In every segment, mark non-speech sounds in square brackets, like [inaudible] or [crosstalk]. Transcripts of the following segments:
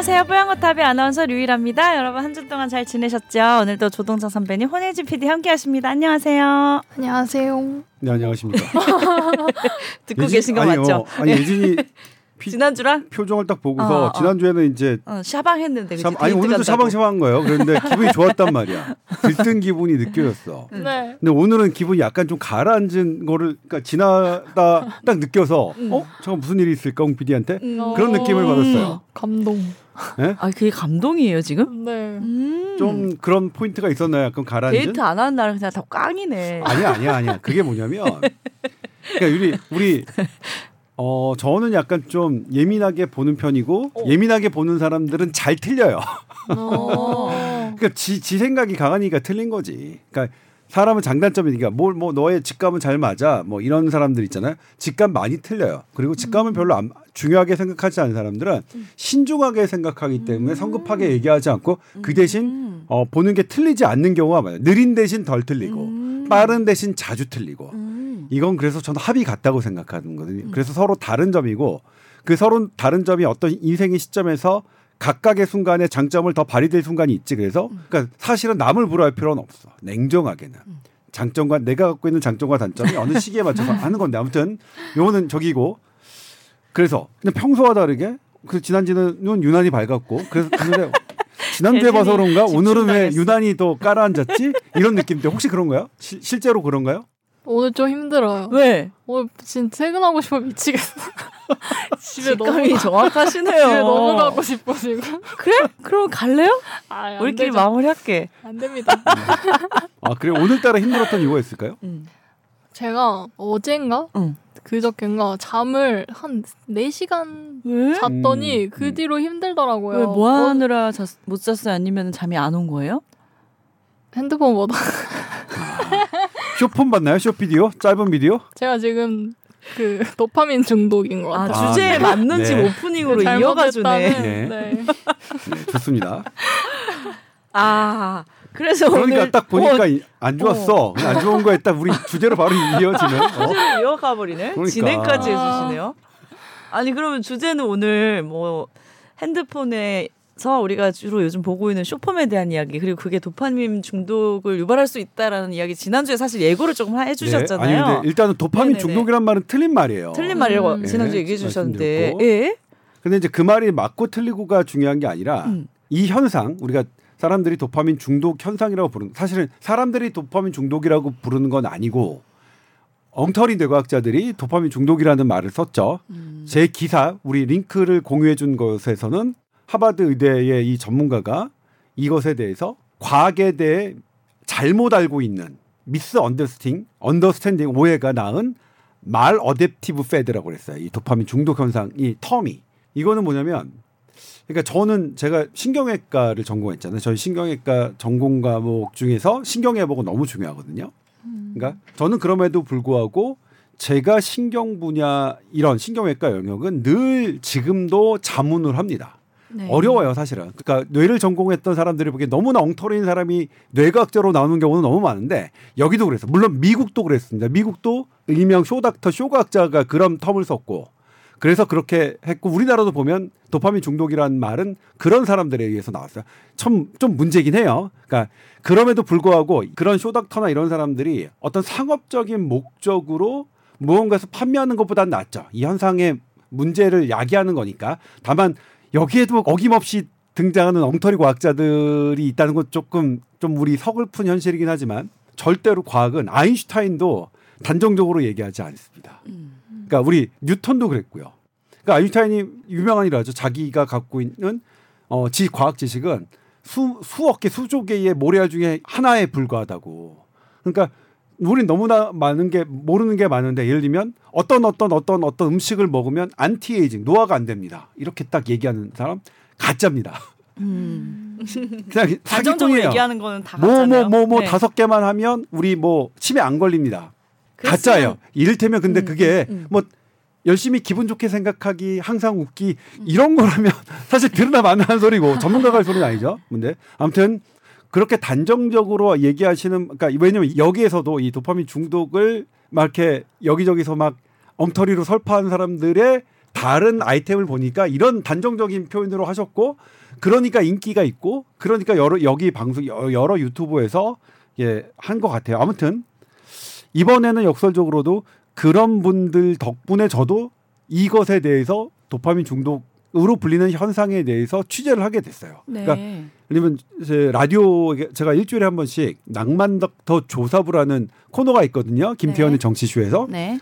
안녕하세요. 뽀양거탑의 아나운서 류일합니다. 여러분 한 주 동안 잘 지내셨죠? 오늘도 조동정 선배님, 혼혜진 PD 함께하십니다. 안녕하세요. 안녕하세요. 네 안녕하십니까. [laughs] 듣고 예진- 계신 거 아니요. 맞죠? 아니 예진이 피- 지난주랑 표정을 딱 보고서 어, 어. 지난주에는 이제 어, 샤방했는데? 참, 아니 오늘도. 샤방샤방한 거예요. 그런데 기분이 좋았단 말이야. [laughs] 들뜬 기분이 느껴졌어. 음. 네. 근데 오늘은 기분이 약간 좀 가라앉은 거를 그러니까 지나다 딱 느껴서 어 잠깐 무슨 일이 있을까 홍 PD한테 음. 그런 느낌을 받았어요. 감동. 아 그게 감동이에요 지금? 네. 음. 좀 그런 포인트가 있었나요? 약간 가라앉은? 데이트 안 하는 날은 그냥 다 깡이네. 아니야 아니야 아니야. 그게 뭐냐면 [laughs] 그러니까 우리 우리 [laughs] 어 저는 약간 좀 예민하게 보는 편이고 어. 예민하게 보는 사람들은 잘 틀려요. 어. [laughs] 그러니까 지, 지 생각이 강하니까 틀린 거지. 그러니까 사람은 장단점이니까 뭘뭐 너의 직감은 잘 맞아 뭐 이런 사람들 있잖아요. 직감 많이 틀려요. 그리고 직감은 별로 안, 중요하게 생각하지 않는 사람들은 신중하게 생각하기 때문에 성급하게 얘기하지 않고 그 대신 어, 보는 게 틀리지 않는 경우가 많아요. 느린 대신 덜 틀리고 빠른 대신 자주 틀리고 음. 이건 그래서 저는 합이 같다고 생각하는 거거든요. 그래서 서로 다른 점이고 그 서로 다른 점이 어떤 인생의 시점에서 각각의 순간에 장점을 더 발휘될 순간이 있지. 그래서 그러니까 사실은 남을 불화할 필요는 없어. 냉정하게는. 장점과 내가 갖고 있는 장점과 단점이 어느 시기에 맞춰서 [laughs] 하는 건데 아무튼 요거는 저기고 그래서 근데 평소와 다르게 그 지난주는 유난히 밝았고 그래서 근데 [laughs] 지난주에 봐서 그런가 오늘은 왜. 유난히 더 깔아앉았지 이런 느낌인데 혹시 그런가요? 시- 실제로 그런가요? 오늘 좀 힘들어요. 왜? 오늘 진짜 퇴근하고 싶어 미치겠어. [laughs] 집에 너무 정확하시네요. 집에 너무 가고 싶어 지금. 그래? 그럼 갈래요? 아, 안 우리끼리 되죠. 마무리할게. 안 됩니다. 아 그래 오늘따라 힘들었던 이유가 있을까요? 음. 제가 어젠가 응. 그저께인가 잠을 한 4시간 왜? 잤더니 음, 그 음. 뒤로 힘들더라고요. 왜뭐 어, 하느라 잤, 못 잤어요? 아니면 잠이 안 온 거예요? 핸드폰 보다 쇼폰 봤나요? 쇼비디오? 짧은 비디오? 제가 지금 그 도파민 중독인 것 아, 같아요. 아, 주제에 네. 맞는 네. 오프닝으로 잘못했다는- 이어가주네. 네. 네. 네, 좋습니다. 아, 그래서 그러니까 오늘 딱 보니까 어, 이- 안 좋았어. 그냥 안 좋은 거에 딱 우리 주제로 바로 이어지는. [laughs] 어? 이어가 버리네. 그러니까. 진행까지 아. 해주시네요. 아니 그러면 주제는 오늘 뭐 핸드폰에서 우리가 주로 요즘 보고 있는 쇼폼에 대한 이야기 그리고 그게 도파민 중독을 유발할 수 있다라는 이야기 지난주에 사실 예고를 조금 해주셨잖아요. 네. 아니 근데 일단은 도파민 네네네. 중독이란 말은 틀린 말이에요. 틀린 말이라고 음. 지난주에 네, 얘기해 주셨는데. 예? 근데 이제 그 말이 맞고 틀리고가 중요한 게 아니라 음. 이 현상 우리가 사람들이 도파민 중독 현상이라고 부르는 사실은 사람들이 도파민 중독이라고 부르는 건 아니고 엉터리 뇌과학자들이 도파민 중독이라는 말을 썼죠. 음. 제 기사 우리 링크를 공유해 준 것에서는 하버드 의대의 이 전문가가 이것에 대해서 과학에 대해 잘못 알고 있는 misundersting understanding 오해가 낳은 maladaptive fad라고 그랬어요. 이 도파민 중독 현상 이 term이 이거는 뭐냐면 그러니까 저는 제가 신경외과를 전공했잖아요. 저희 신경외과 전공 과목 중에서 신경해부는 너무 중요하거든요. 그러니까 저는 그럼에도 불구하고 제가 신경 분야 이런 신경외과 영역은 늘 지금도 자문을 합니다. 네. 어려워요, 사실은. 그러니까 뇌를 전공했던 사람들이 보기에 너무나 엉터리인 사람이 뇌과학자로 나오는 경우는 너무 많은데 여기도 그랬어. 물론 미국도 그랬습니다. 미국도 일명 쇼닥터 쇼과학자가 그런 텀을 썼고 그래서 그렇게 했고 우리나라도 보면 도파민 중독이라는 말은 그런 사람들에 의해서 나왔어요. 참 좀 문제긴 해요. 그러니까 그럼에도 불구하고 그런 쇼닥터나 이런 사람들이 어떤 상업적인 목적으로 무언가에서 판매하는 것보다는 낫죠. 이 현상의 문제를 야기하는 거니까. 다만 여기에도 어김없이 등장하는 엉터리 과학자들이 있다는 건 조금 좀 우리 서글픈 현실이긴 하지만 절대로 과학은 아인슈타인도 단정적으로 얘기하지 않습니다. 그러니까 우리 뉴턴도 그랬고요. 그러니까 아인슈타인이 유명한 일하죠. 자기가 갖고 있는 어, 지 과학 지식은 수, 수억 개, 수조 개의 모래알 중에 하나에 불과하다고. 그러니까 우린 너무나 많은 게 모르는 게 많은데 예를 들면 어떤 어떤 어떤 어떤 음식을 먹으면 안티에이징 노화가 안 됩니다. 이렇게 딱 얘기하는 사람 가짜입니다. 음. 그냥 [laughs] 사기꾼이에요. 얘기하는 거는 다뭐 가짜네요. 뭐뭐뭐 네. 다섯 개만 하면 우리 뭐 치매 안 걸립니다. 그랬으면- 가짜예요. 이를테면 근데 음, 그게 음, 음. 뭐 열심히 기분 좋게 생각하기 항상 웃기 이런 거라면 [laughs] 사실 들으나 마나한 소리고 전문가가 할 소리는 아니죠. 근데 아무튼 그렇게 단정적으로 얘기하시는 그러니까 왜냐면 여기에서도 이 도파민 중독을 막 이렇게 여기저기서 막 엉터리로 설파하는 사람들의 다른 아이템을 보니까 이런 단정적인 표현으로 하셨고 그러니까 인기가 있고 그러니까 여러 여기 방송 여- 여러 유튜브에서 예, 한 것 같아요. 아무튼 이번에는 역설적으로도 그런 분들 덕분에 저도 이것에 대해서 도파민 중독으로 불리는 현상에 대해서 취재를 하게 됐어요. 네. 그러니까 왜냐면 제 라디오 제가 일주일에 한 번씩 낭만닥터 조사부라는 코너가 있거든요. 김태현의 네. 정치쇼에서. 네.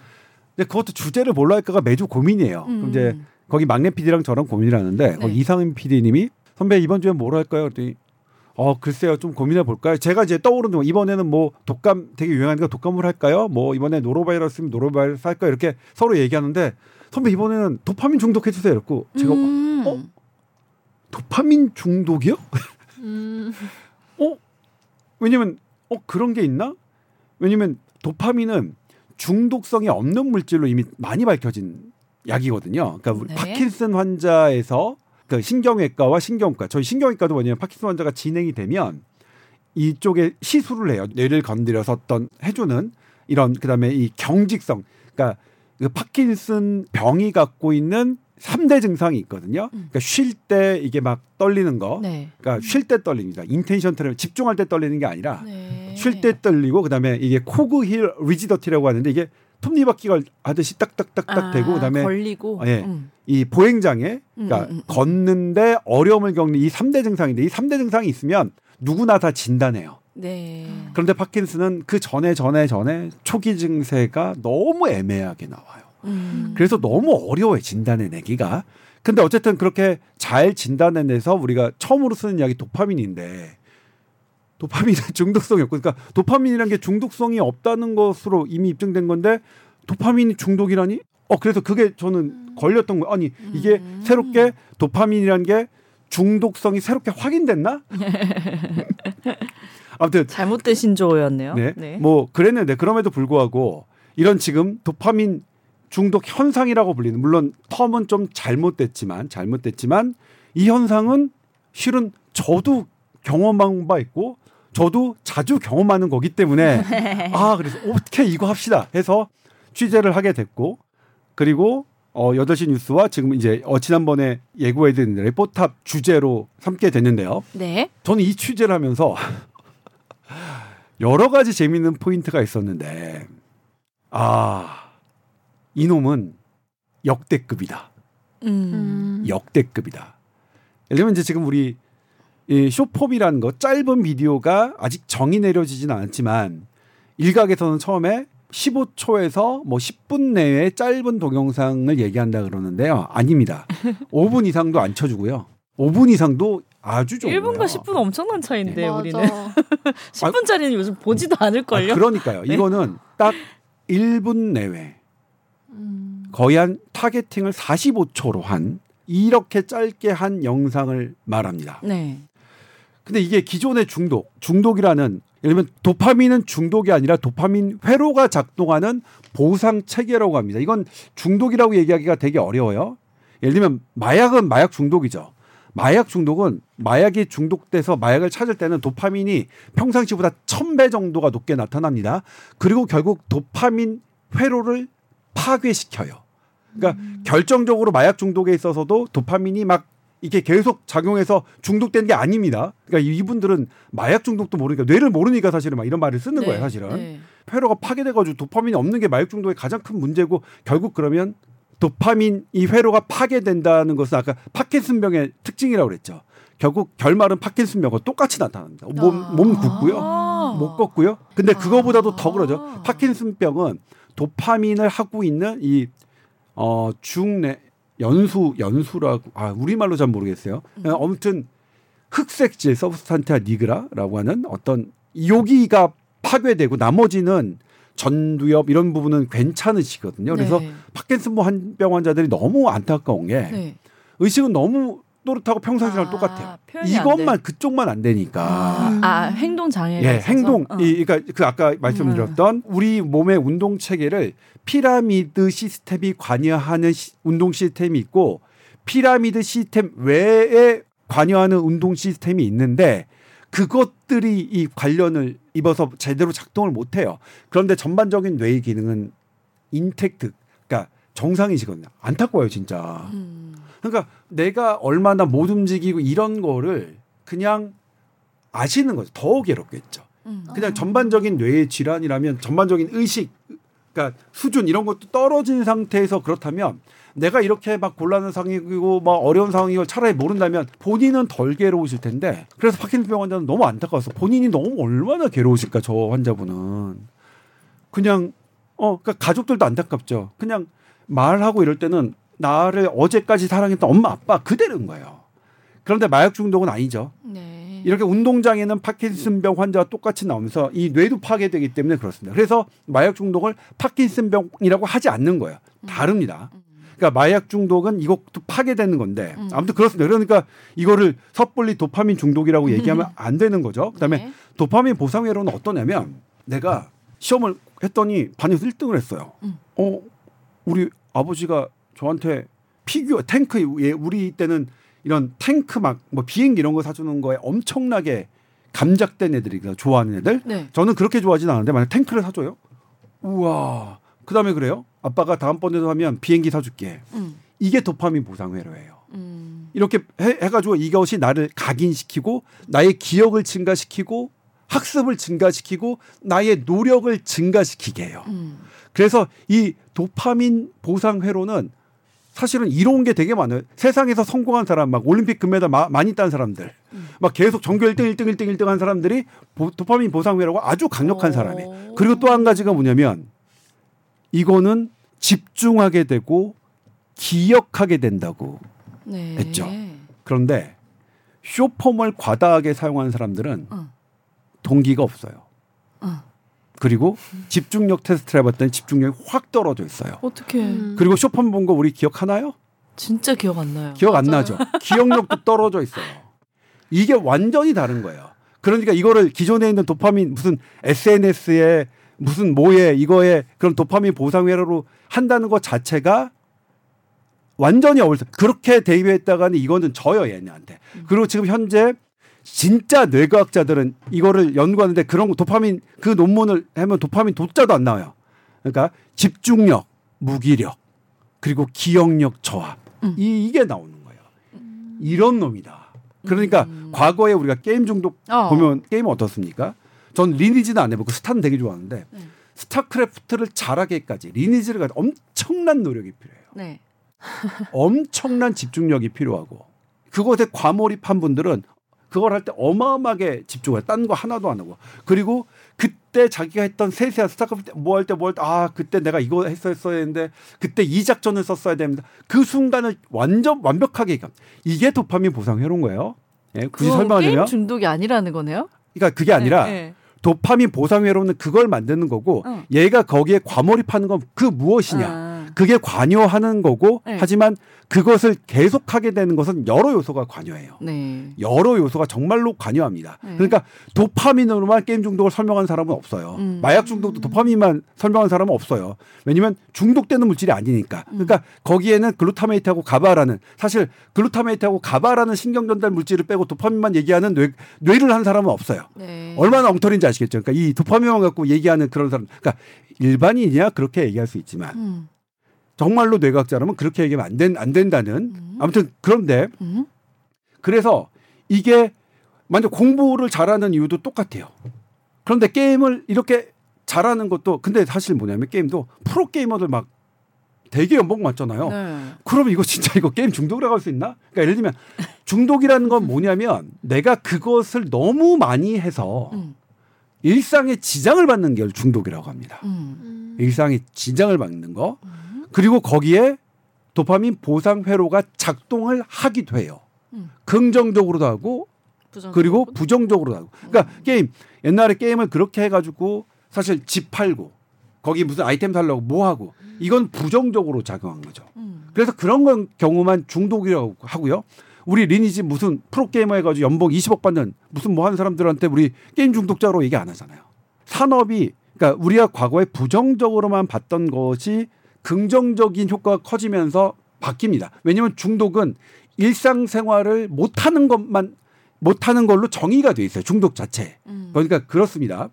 근데 그것도 주제를 뭘로 할까가 매주 고민이에요. 음. 그럼 이제 거기 막내 PD랑 저랑 고민을 하는데 거기 네. 이상민 PD님이 선배 이번 주엔 뭘 할까요? 그랬더니 어 글쎄요 좀 고민해 볼까요? 제가 이제 떠오르는 거 이번에는 뭐 독감 되게 유행하니까 독감을 할까요? 뭐 이번에 노로바이러스면 노로바이러스 할까요? 이렇게 서로 얘기하는데 선배 이번에는 도파민 중독해 주세요. 이랬고 제가 음. 어? 도파민 중독이요? 음. [laughs] 어? 왜냐면 어 그런 게 있나? 왜냐면 도파민은 중독성이 없는 물질로 이미 많이 밝혀진 약이거든요. 그러니까 네. 파킨슨 환자에서 그 신경외과와 신경과 저희 신경외과도 뭐냐면 파킨슨 환자가 진행이 되면 이쪽에 시술을 해요. 뇌를 건드려서 어떤 해주는 이런 그다음에 이 경직성 그러니까 그 파킨슨 병이 갖고 있는 삼대 증상이 있거든요. 그러니까 쉴 때 이게 막 떨리는 거. 네. 그러니까 쉴 때 떨립니다. intention tremor 집중할 때 떨리는 게 아니라 네. 쉴때 떨리고 그다음에 이게 cogwheel rigidity라고 하는데 이게 톱니바퀴가 하듯이 딱딱딱딱 아, 되고 그다음에 걸리고 예. 음. 이 보행장애 그러니까 음, 음, 음. 걷는데 어려움을 겪는 이 삼대 증상인데 이 삼대 증상이 있으면 누구나 다 진단해요. 네. 그런데 파킨슨은 그 전에 전에 전에 초기 증세가 너무 애매하게 나와요. 음. 그래서 너무 어려워요 진단해 내기가. 근데 어쨌든 그렇게 잘 진단해내서 우리가 처음으로 쓰는 약이 도파민인데 도파민은 [laughs] 중독성이 없고 그러니까 도파민이라는 게 중독성이 없다는 것으로 이미 입증된 건데 도파민이 중독이라니? 어 그래서 그게 저는 걸렸던 거예요. 아니 이게 음. 새롭게 도파민이라는 게 중독성이 새롭게 확인됐나? [laughs] 아무튼 잘못된 신조어였네요. 네. 뭐 그랬는데 그럼에도 불구하고 이런 지금 도파민 중독 현상이라고 불리는 물론 텀은 좀 잘못됐지만 잘못됐지만 이 현상은 실은 저도 경험한 바 있고 저도 자주 경험하는 거기 때문에 [laughs] 아 그래서 어떻게 이거 합시다 해서 취재를 하게 됐고 그리고 어 8시 뉴스와 지금 이제 어 지난번에 예고해 드린 레포탑 주제로 삼게 됐는데요. 네. 저는 이 취재를 하면서 여러 가지 재밌는 포인트가 있었는데 아 이놈은 역대급이다. 음. 음. 역대급이다. 예를 들면 이제 지금 우리 이 쇼폼이라는 거 짧은 비디오가 아직 정의 내려지진 않았지만 일각에서는 처음에 15초에서 뭐 10분 내에 짧은 동영상을 얘기한다 그러는데요. 아닙니다. 5분 이상도 안 쳐주고요. 5분 이상도 아주 좋아요. 1분과 10분 엄청난 차이인데 맞아. 우리는 [laughs] 10분짜리는 요즘 보지도 않을 아, 걸요. 그러니까요. 네. 이거는 딱 1분 내외 음. 거의 한 타겟팅을 45초로 한 이렇게 짧게 한 영상을 말합니다. 네. 근데 이게 기존의 중독, 중독이라는 예를 들면 도파민은 중독이 아니라 도파민 회로가 작동하는 보상 체계라고 합니다. 이건 중독이라고 얘기하기가 되게 어려워요. 예를 들면 마약은 마약 중독이죠. 마약 중독은 마약이 중독돼서 마약을 찾을 때는 도파민이 평상시보다 천 배 정도가 높게 나타납니다. 그리고 결국 도파민 회로를 파괴시켜요. 그러니까 결정적으로 마약 중독에 있어서도 도파민이 막 이게 계속 작용해서 중독된 게 아닙니다. 그러니까 이분들은 마약 중독도 모르니까 뇌를 모르니까 사실은 막 이런 말을 쓰는 네. 거예요, 사실은. 네. 회로가 파괴돼가지고 도파민이 없는 게 마약 중독의 가장 큰 문제고 결국 그러면 도파민 이 회로가 파괴된다는 것은 아까 파킨슨병의 특징이라고 그랬죠. 결국 결말은 파킨슨병과 똑같이 나타납니다. 몸, 아. 몸 굳고요. 아. 못 걷고요. 근데 그거보다도 더 그러죠. 아. 파킨슨병은 도파민을 하고 있는 이 어, 중내 연수 연수라고 아 우리말로 잘 모르겠어요. 음. 아무튼 흑색질 서브스탄티아 니그라라고 하는 어떤 여기가 파괴되고 나머지는 전두엽 이런 부분은 괜찮으시거든요. 그래서 네. 파킨슨병 환- 환자들이 너무 안타까운 게 네. 의식은 너무 또렷하고 평상시랑 아, 똑같아요. 이것만 돼. 그쪽만 안 되니까. 아, 아, 행동 장애가 예, 있어서? 행동. 어. 이 그러니까 그 아까 말씀드렸던 우리 몸의 운동 체계를 피라미드 시스템이 관여하는 시- 운동 시스템이 있고 피라미드 시스템 외에 관여하는 운동 시스템이 있는데 그것들이 이 관련을 입어서 제대로 작동을 못 해요. 그런데 전반적인 뇌의 기능은 인텍트, 그러니까 정상이시거든요. 안타까워요, 진짜. 음. 그러니까 내가 얼마나 못 움직이고 이런 거를 그냥 아시는 거죠. 더 괴롭겠죠. 음. 그냥 전반적인 뇌의 질환이라면 전반적인 의식, 그러니까 수준 이런 것도 떨어진 상태에서 그렇다면 내가 이렇게 막 곤란한 상황이고 막 어려운 상황이고 차라리 모른다면 본인은 덜 괴로우실 텐데 그래서 파킨슨병 환자는 너무 안타까워서 본인이 너무 얼마나 괴로우실까 저 환자분은 그냥 어 그러니까 가족들도 안타깝죠. 그냥 말하고 이럴 때는 나를 어제까지 사랑했던 엄마 아빠 그대로인 거예요. 그런데 마약 중독은 아니죠. 네. 이렇게 운동장에는 파킨슨병 환자와 똑같이 나오면서 이 뇌도 파괴되기 때문에 그렇습니다. 그래서 마약 중독을 파킨슨병이라고 하지 않는 거예요. 다릅니다. 그러니까 마약 중독은 이것도 파괴되는 건데 음. 아무튼 그렇습니다. 그러니까 이거를 섣불리 도파민 중독이라고 [laughs] 얘기하면 안 되는 거죠. 그다음에 네. 도파민 보상회로는 어떠냐면 내가 시험을 했더니 반에서 1등을 했어요. 음. 어 우리 아버지가 저한테 피규어 탱크 예, 우리 때는 이런 탱크 막 뭐 비행기 이런 거 사주는 거에 엄청나게 감작된 애들이 좋아하는 애들. 네. 저는 그렇게 좋아하진 않는데 만약 탱크를 사줘요. 우와. 그 다음에 그래요. 아빠가 다음번에도 하면 비행기 사줄게. 음. 이게 도파민 보상 회로예요. 음. 이렇게 해, 해가지고 이것이 나를 각인시키고 나의 기억을 증가시키고 학습을 증가시키고 나의 노력을 증가시키게 해요. 음. 그래서 이 도파민 보상 회로는 사실은 이로운 게 되게 많아요. 세상에서 성공한 사람, 막 올림픽 금메달 마- 많이 딴 사람들, 음. 막 계속 전교 1등, 1등, 1등, 1등 한 사람들이 보- 도파민 보상 회로가 아주 강력한 오. 사람이에요. 그리고 또 한 가지가 뭐냐면 이거는 집중하게 되고 기억하게 된다고. 네. 했죠. 그런데 쇼폼을 과다하게 사용하는 사람들은 응. 동기가 없어요. 응. 그리고 집중력 테스트를 해봤더니 집중력이 확 떨어져 있어요. 어떻게 음. 그리고 쇼폼 본거 우리 기억하나요? 진짜 기억 안 나요. 기억 안 맞아요. 나죠. 기억력도 떨어져 있어요. 이게 완전히 다른 거예요. 그러니까 이거를 기존에 있는 도파민 무슨 SNS에 무슨 뭐에 이거에 그런 도파민 보상 회로로 한다는 것 자체가 완전히 어울려. 그렇게 대입했다가는 이거는 져요 얘네한테. 그리고 지금 현재 진짜 뇌과학자들은 이거를 연구하는데 그런 거 도파민 그 논문을 하면 도파민 도자도 안 나와요. 그러니까 집중력, 무기력, 그리고 기억력 저하 음. 이, 이게 나오는 거예요. 이런 놈이다. 그러니까 음. 과거에 우리가 게임 중독 어. 보면 게임 어떻습니까? 전 리니지는 안 해보고 스타는 되게 좋아하는데 네. 스타크래프트를 잘하게까지 리니지를 가지 엄청난 노력이 필요해요. 네. 엄청난 집중력이 필요하고 그것에 과몰입한 분들은 그걸 할 때 어마어마하게 집중해요. 딴거 하나도 안 하고 그리고 그때 자기가 했던 세세한 스타크래프트 뭐 할 때 뭐 할 때 아 그때 내가 이거 했었어야 했는데 그때 이 작전을 썼어야 됩니다. 그 순간을 완전 완벽하게 이게 도파민 보상 회로인 거예요. 예, 굳이 설명하려면 중독이 아니라는 거네요. 그러니까 그게 아니라 네, 네. 도파민 보상 회로는 그걸 만드는 거고 어. 얘가 거기에 과몰입하는 건 그 무엇이냐 아. 그게 관여하는 거고 네. 하지만 그것을 계속하게 되는 것은 여러 요소가 관여해요. 네. 여러 요소가 정말로 관여합니다. 네. 그러니까 도파민으로만 게임 중독을 설명하는 사람은 없어요. 음. 마약 중독도 도파민만 설명하는 사람은 없어요. 왜냐면 중독되는 물질이 아니니까. 음. 그러니까 거기에는 글루타메이트하고 가바라는 사실 글루타메이트하고 가바라는 신경 전달 물질을 빼고 도파민만 얘기하는 뇌, 뇌를 한 사람은 없어요. 네. 얼마나 엉터리인지 아시겠죠? 그러니까 이 도파민만 갖고 얘기하는 그런 사람. 그러니까 일반인이야 그렇게 얘기할 수 있지만 음. 정말로 뇌과학자라면 그렇게 얘기하면 안, 된, 안 된다는 음. 아무튼 그런데 음. 그래서 이게 만약 공부를 잘하는 이유도 똑같아요. 그런데 게임을 이렇게 잘하는 것도 근데 사실 뭐냐면 게임도 프로 게이머들 막 되게 연봉 많잖아요. 네. 그러면 이거 진짜 이거 게임 중독이라고 할 수 있나? 그러니까 예를 들면 중독이라는 건 뭐냐면 내가 그것을 너무 많이 해서 음. 일상에 지장을 받는 게 중독이라고 합니다. 음. 음. 일상에 지장을 받는 거. 그리고 거기에 도파민 보상 회로가 작동을 하기도 해요. 음. 긍정적으로도 하고 부정적으로. 그리고 부정적으로도 하고. 그러니까 게임 옛날에 게임을 그렇게 해가지고 사실 집 팔고 거기 무슨 아이템 살려고 뭐 하고 이건 부정적으로 작용한 거죠. 음. 그래서 그런 건 경우만 중독이라고 하고요. 우리 리니지 무슨 프로게이머 해가지고 연봉 20억 받는 무슨 뭐 하는 사람들한테 우리 게임 중독자로 얘기 안 하잖아요. 산업이 그러니까 우리가 과거에 부정적으로만 봤던 것이 긍정적인 효과가 커지면서 바뀝니다. 왜냐하면 중독은 일상생활을 못하는 것만 못하는 걸로 정의가 돼 있어요. 중독 자체. 음. 그러니까 그렇습니다.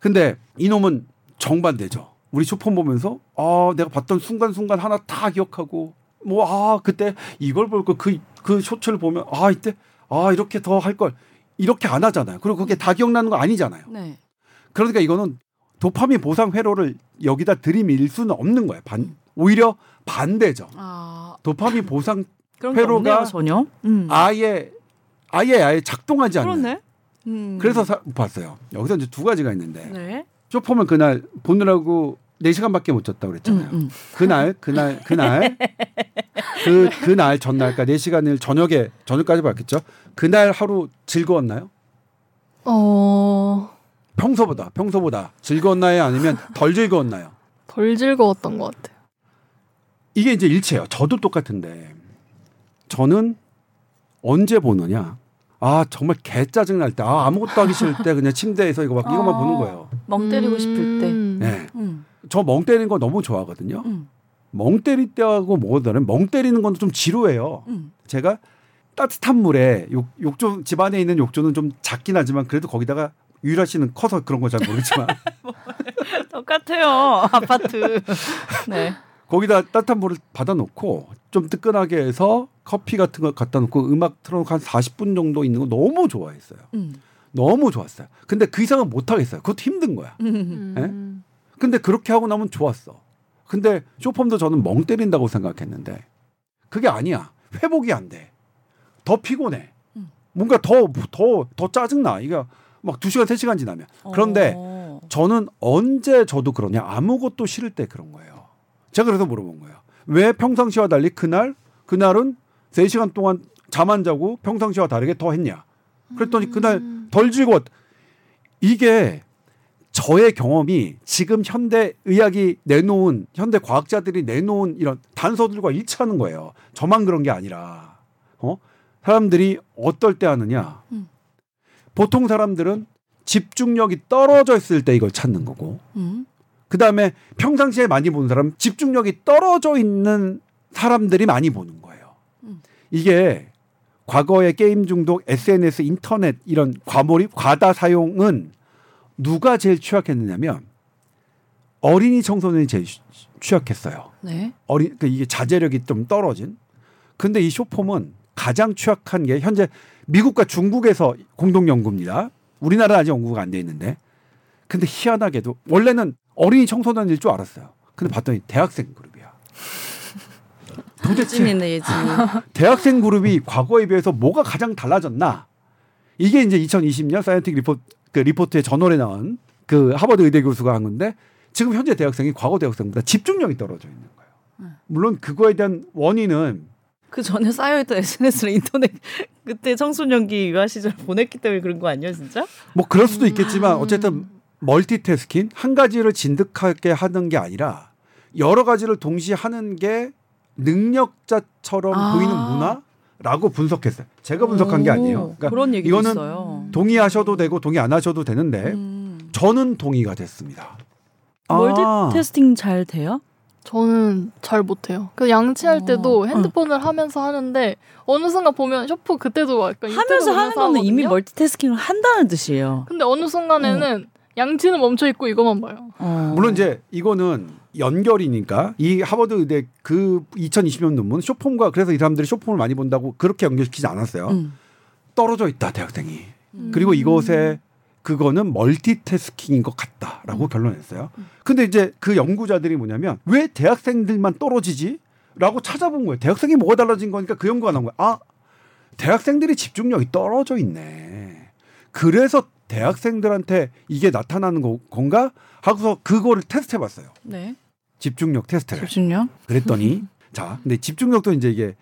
근데 이놈은 정반대죠. 우리 쇼폰 보면서 아 내가 봤던 순간순간 하나 다 기억하고 뭐 아 그때 이걸 볼 걸 그그 쇼츠를 보면 아 이때 아 이렇게 더 할 걸 이렇게 안 하잖아요. 그리고 그게 다 기억나는 거 아니잖아요. 네. 그러니까 이거는 도파민 보상 회로를 여기다 들이밀 수는 없는 거예요. 반 오히려 반대죠. 아 도파민 보상 [laughs] 회로가 없네요, 전혀. 음. 아예 아예 아예 작동하지 않는. 음. 그래서 사, 봤어요. 여기서 이제 두 가지가 있는데 네. 쇼폼을 그날 보느라고 4시간밖에 못 잤다고 그랬잖아요. 음, 음. 그날 그날 그날 그 그날 전날 그러니까 4시간을 저녁에 저녁까지 봤겠죠. 그날 하루 즐거웠나요? 어, 평소보다 평소보다 즐거웠나요? 아니면 덜 즐거웠나요? [laughs] 덜 즐거웠던 것 같아요. 이게 이제 일체예요. 저도 똑같은데 저는 언제 보느냐? 아 정말 개 짜증 날 때, 아 아무것도 하기 싫을 때 그냥 침대에서 이거 막 이것만 아. 보는 거예요. 멍 때리고 싶을 때. 음. 네. 음. 저멍 때리는 거 너무 좋아하거든요. 음. 멍 때릴 때하고 뭐가 다른? 멍 때리는 건 좀 지루해요. 음. 제가 따뜻한 물에 욕, 욕조 집 안에 있는 욕조는 좀 작긴 하지만 그래도 거기다가 유라 씨는 커서 그런 거 잘 모르지만 [laughs] 똑같아요. 아파트. 네. 거기다 따뜻한 물을 받아놓고 좀 뜨끈하게 해서 커피 같은 거 갖다 놓고 음악 틀어놓고 한 40분 정도 있는 거 너무 좋아했어요. 음. 너무 좋았어요. 근데 그 이상은 못 하겠어요. 그것도 힘든 거야. 음. 음. 근데 그렇게 하고 나면 좋았어. 근데 쇼폼도 저는 멍 때린다고 생각했는데 그게 아니야. 회복이 안 돼. 더 피곤해. 음. 뭔가 더 더 더 짜증 나. 이거 막 두 시간 세 시간 지나면. 그런데 어. 저는 언제 저도 그러냐 아무것도 싫을 때 그런 거예요. 제가 그래서 물어본 거예요. 왜 평상시와 달리 그날 그날은 3시간 동안 잠 안 자고 평상시와 다르게 더 했냐? 그랬더니 그날 덜 즐거웠. 이게 저의 경험이 지금 현대 의학이 내놓은 현대 과학자들이 내놓은 이런 단서들과 일치하는 거예요. 저만 그런 게 아니라 어 사람들이 어떨 때 하느냐? 음. 보통 사람들은 집중력이 떨어져 있을 때 이걸 찾는 거고 음. 그 다음에 평상시에 많이 보는 사람 집중력이 떨어져 있는 사람들이 많이 보는 거예요. 음. 이게 과거의 게임 중독, SNS, 인터넷 이런 과몰입, 과다 사용은 누가 제일 취약했느냐면 어린이 청소년이 제일 취- 취약했어요. 네. 어린 그 이게 자제력이 좀 떨어진. 근데 이 쇼폼은 가장 취약한 게 현재 미국과 중국에서 공동 연구입니다. 우리나라 아직 연구가 안 돼 있는데. 근데 희한하게도 원래는 어린이 청소년일 줄 알았어요. 근데 봤더니 대학생 그룹이야. 도대체 예진이네 예진. [laughs] 대학생 그룹이 과거에 비해서 뭐가 가장 달라졌나? 이게 이제 2020년 Scientific Report 그 Report의 저널에 나온 그 하버드 의대 교수가 한 건데 지금 현재 대학생이 과거 대학생보다 집중력이 떨어져 있는 거예요. 물론 그거에 대한 원인은 그 전에 쌓여있던 SNS나 인터넷 [laughs] 그때 청소년기 유아 시절 보냈기 때문에 그런 거 아니에요 진짜? 뭐 그럴 수도 있겠지만 어쨌든 멀티태스킹 한 가지를 진득하게 하는 게 아니라 여러 가지를 동시에 하는 게 능력자처럼 아. 보이는 문화라고 분석했어요. 제가 분석한 게 아니에요. 그러니까 그런 얘기도 이거는 있어요. 동의하셔도 되고 동의 안 하셔도 되는데 음. 저는 동의가 됐습니다. multi 아, tasking 잘 돼요? 저는 잘 못해요. 그 양치할 어. 때도 핸드폰을 하면서 하는데 어느 순간 보면 쇼프 그때도 약간 하면서 하는 거는 이미 하거든요. multitasking을 한다는 뜻이에요. 근데 어느 순간에는 양치는 멈춰 있고 이것만 봐요. 어. 물론 이제 이거는 연결이니까 이 하버드 의대 그 2020년 논문 쇼폼과 그래서 이 사람들이 쇼폼을 많이 본다고 그렇게 연결시키지 않았어요. 음. 떨어져 있다 대학생이. 음. 그리고 이것에 그거는 멀티태스킹인 것 같다라고 결론냈어요. 근데 이제 그 연구자들이 뭐냐면 왜 대학생들만 떨어지지? 라고 찾아본 거예요. 대학생이 뭐가 달라진 거니까 그 연구가 나온 거예요. 아, 대학생들이 집중력이 떨어져 있네. 그래서 대학생들한테 이게 나타나는 거, 건가? 하고서 그거를 테스트 해봤어요. 네. 집중력 테스트를. 집중력. 그랬더니 [laughs] 자, 근데 집중력도 이제 이게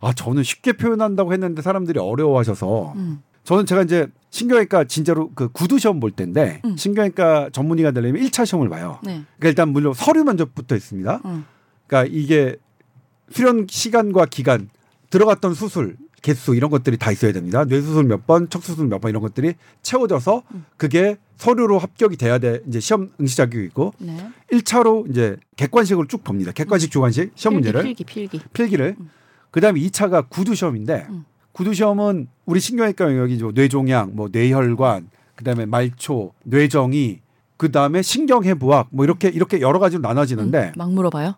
아 저는 쉽게 표현한다고 했는데 사람들이 어려워하셔서 음. 저는 제가 이제 신경외과 진짜로 그 구두 시험 볼 때인데 음. 신경외과 전문의가 되려면 1차 시험을 봐요. 네. 그러니까 일단 물론 서류 먼저 붙어 있습니다. 음. 그러니까 이게 수련 시간과 기간, 들어갔던 수술 개수 이런 것들이 다 있어야 됩니다. 뇌수술 몇 번, 척수술 몇 번 이런 것들이 채워져서 음. 그게 서류로 합격이 돼야 돼. 이제 시험 응시 자격이 있고 네. 1차로 이제 객관식으로 쭉 봅니다. 객관식, 주관식 시험 문제를 필기 필기. 필기를 그다음에 2차가 구두 시험인데 음. 구두 시험은 우리 신경외과 영역이 뭐 뇌종양, 뭐 뇌혈관, 그다음에 말초, 뇌정이 그 다음에 신경해부학 뭐 이렇게 이렇게 여러 가지로 나눠지는데 음, 막 물어봐요.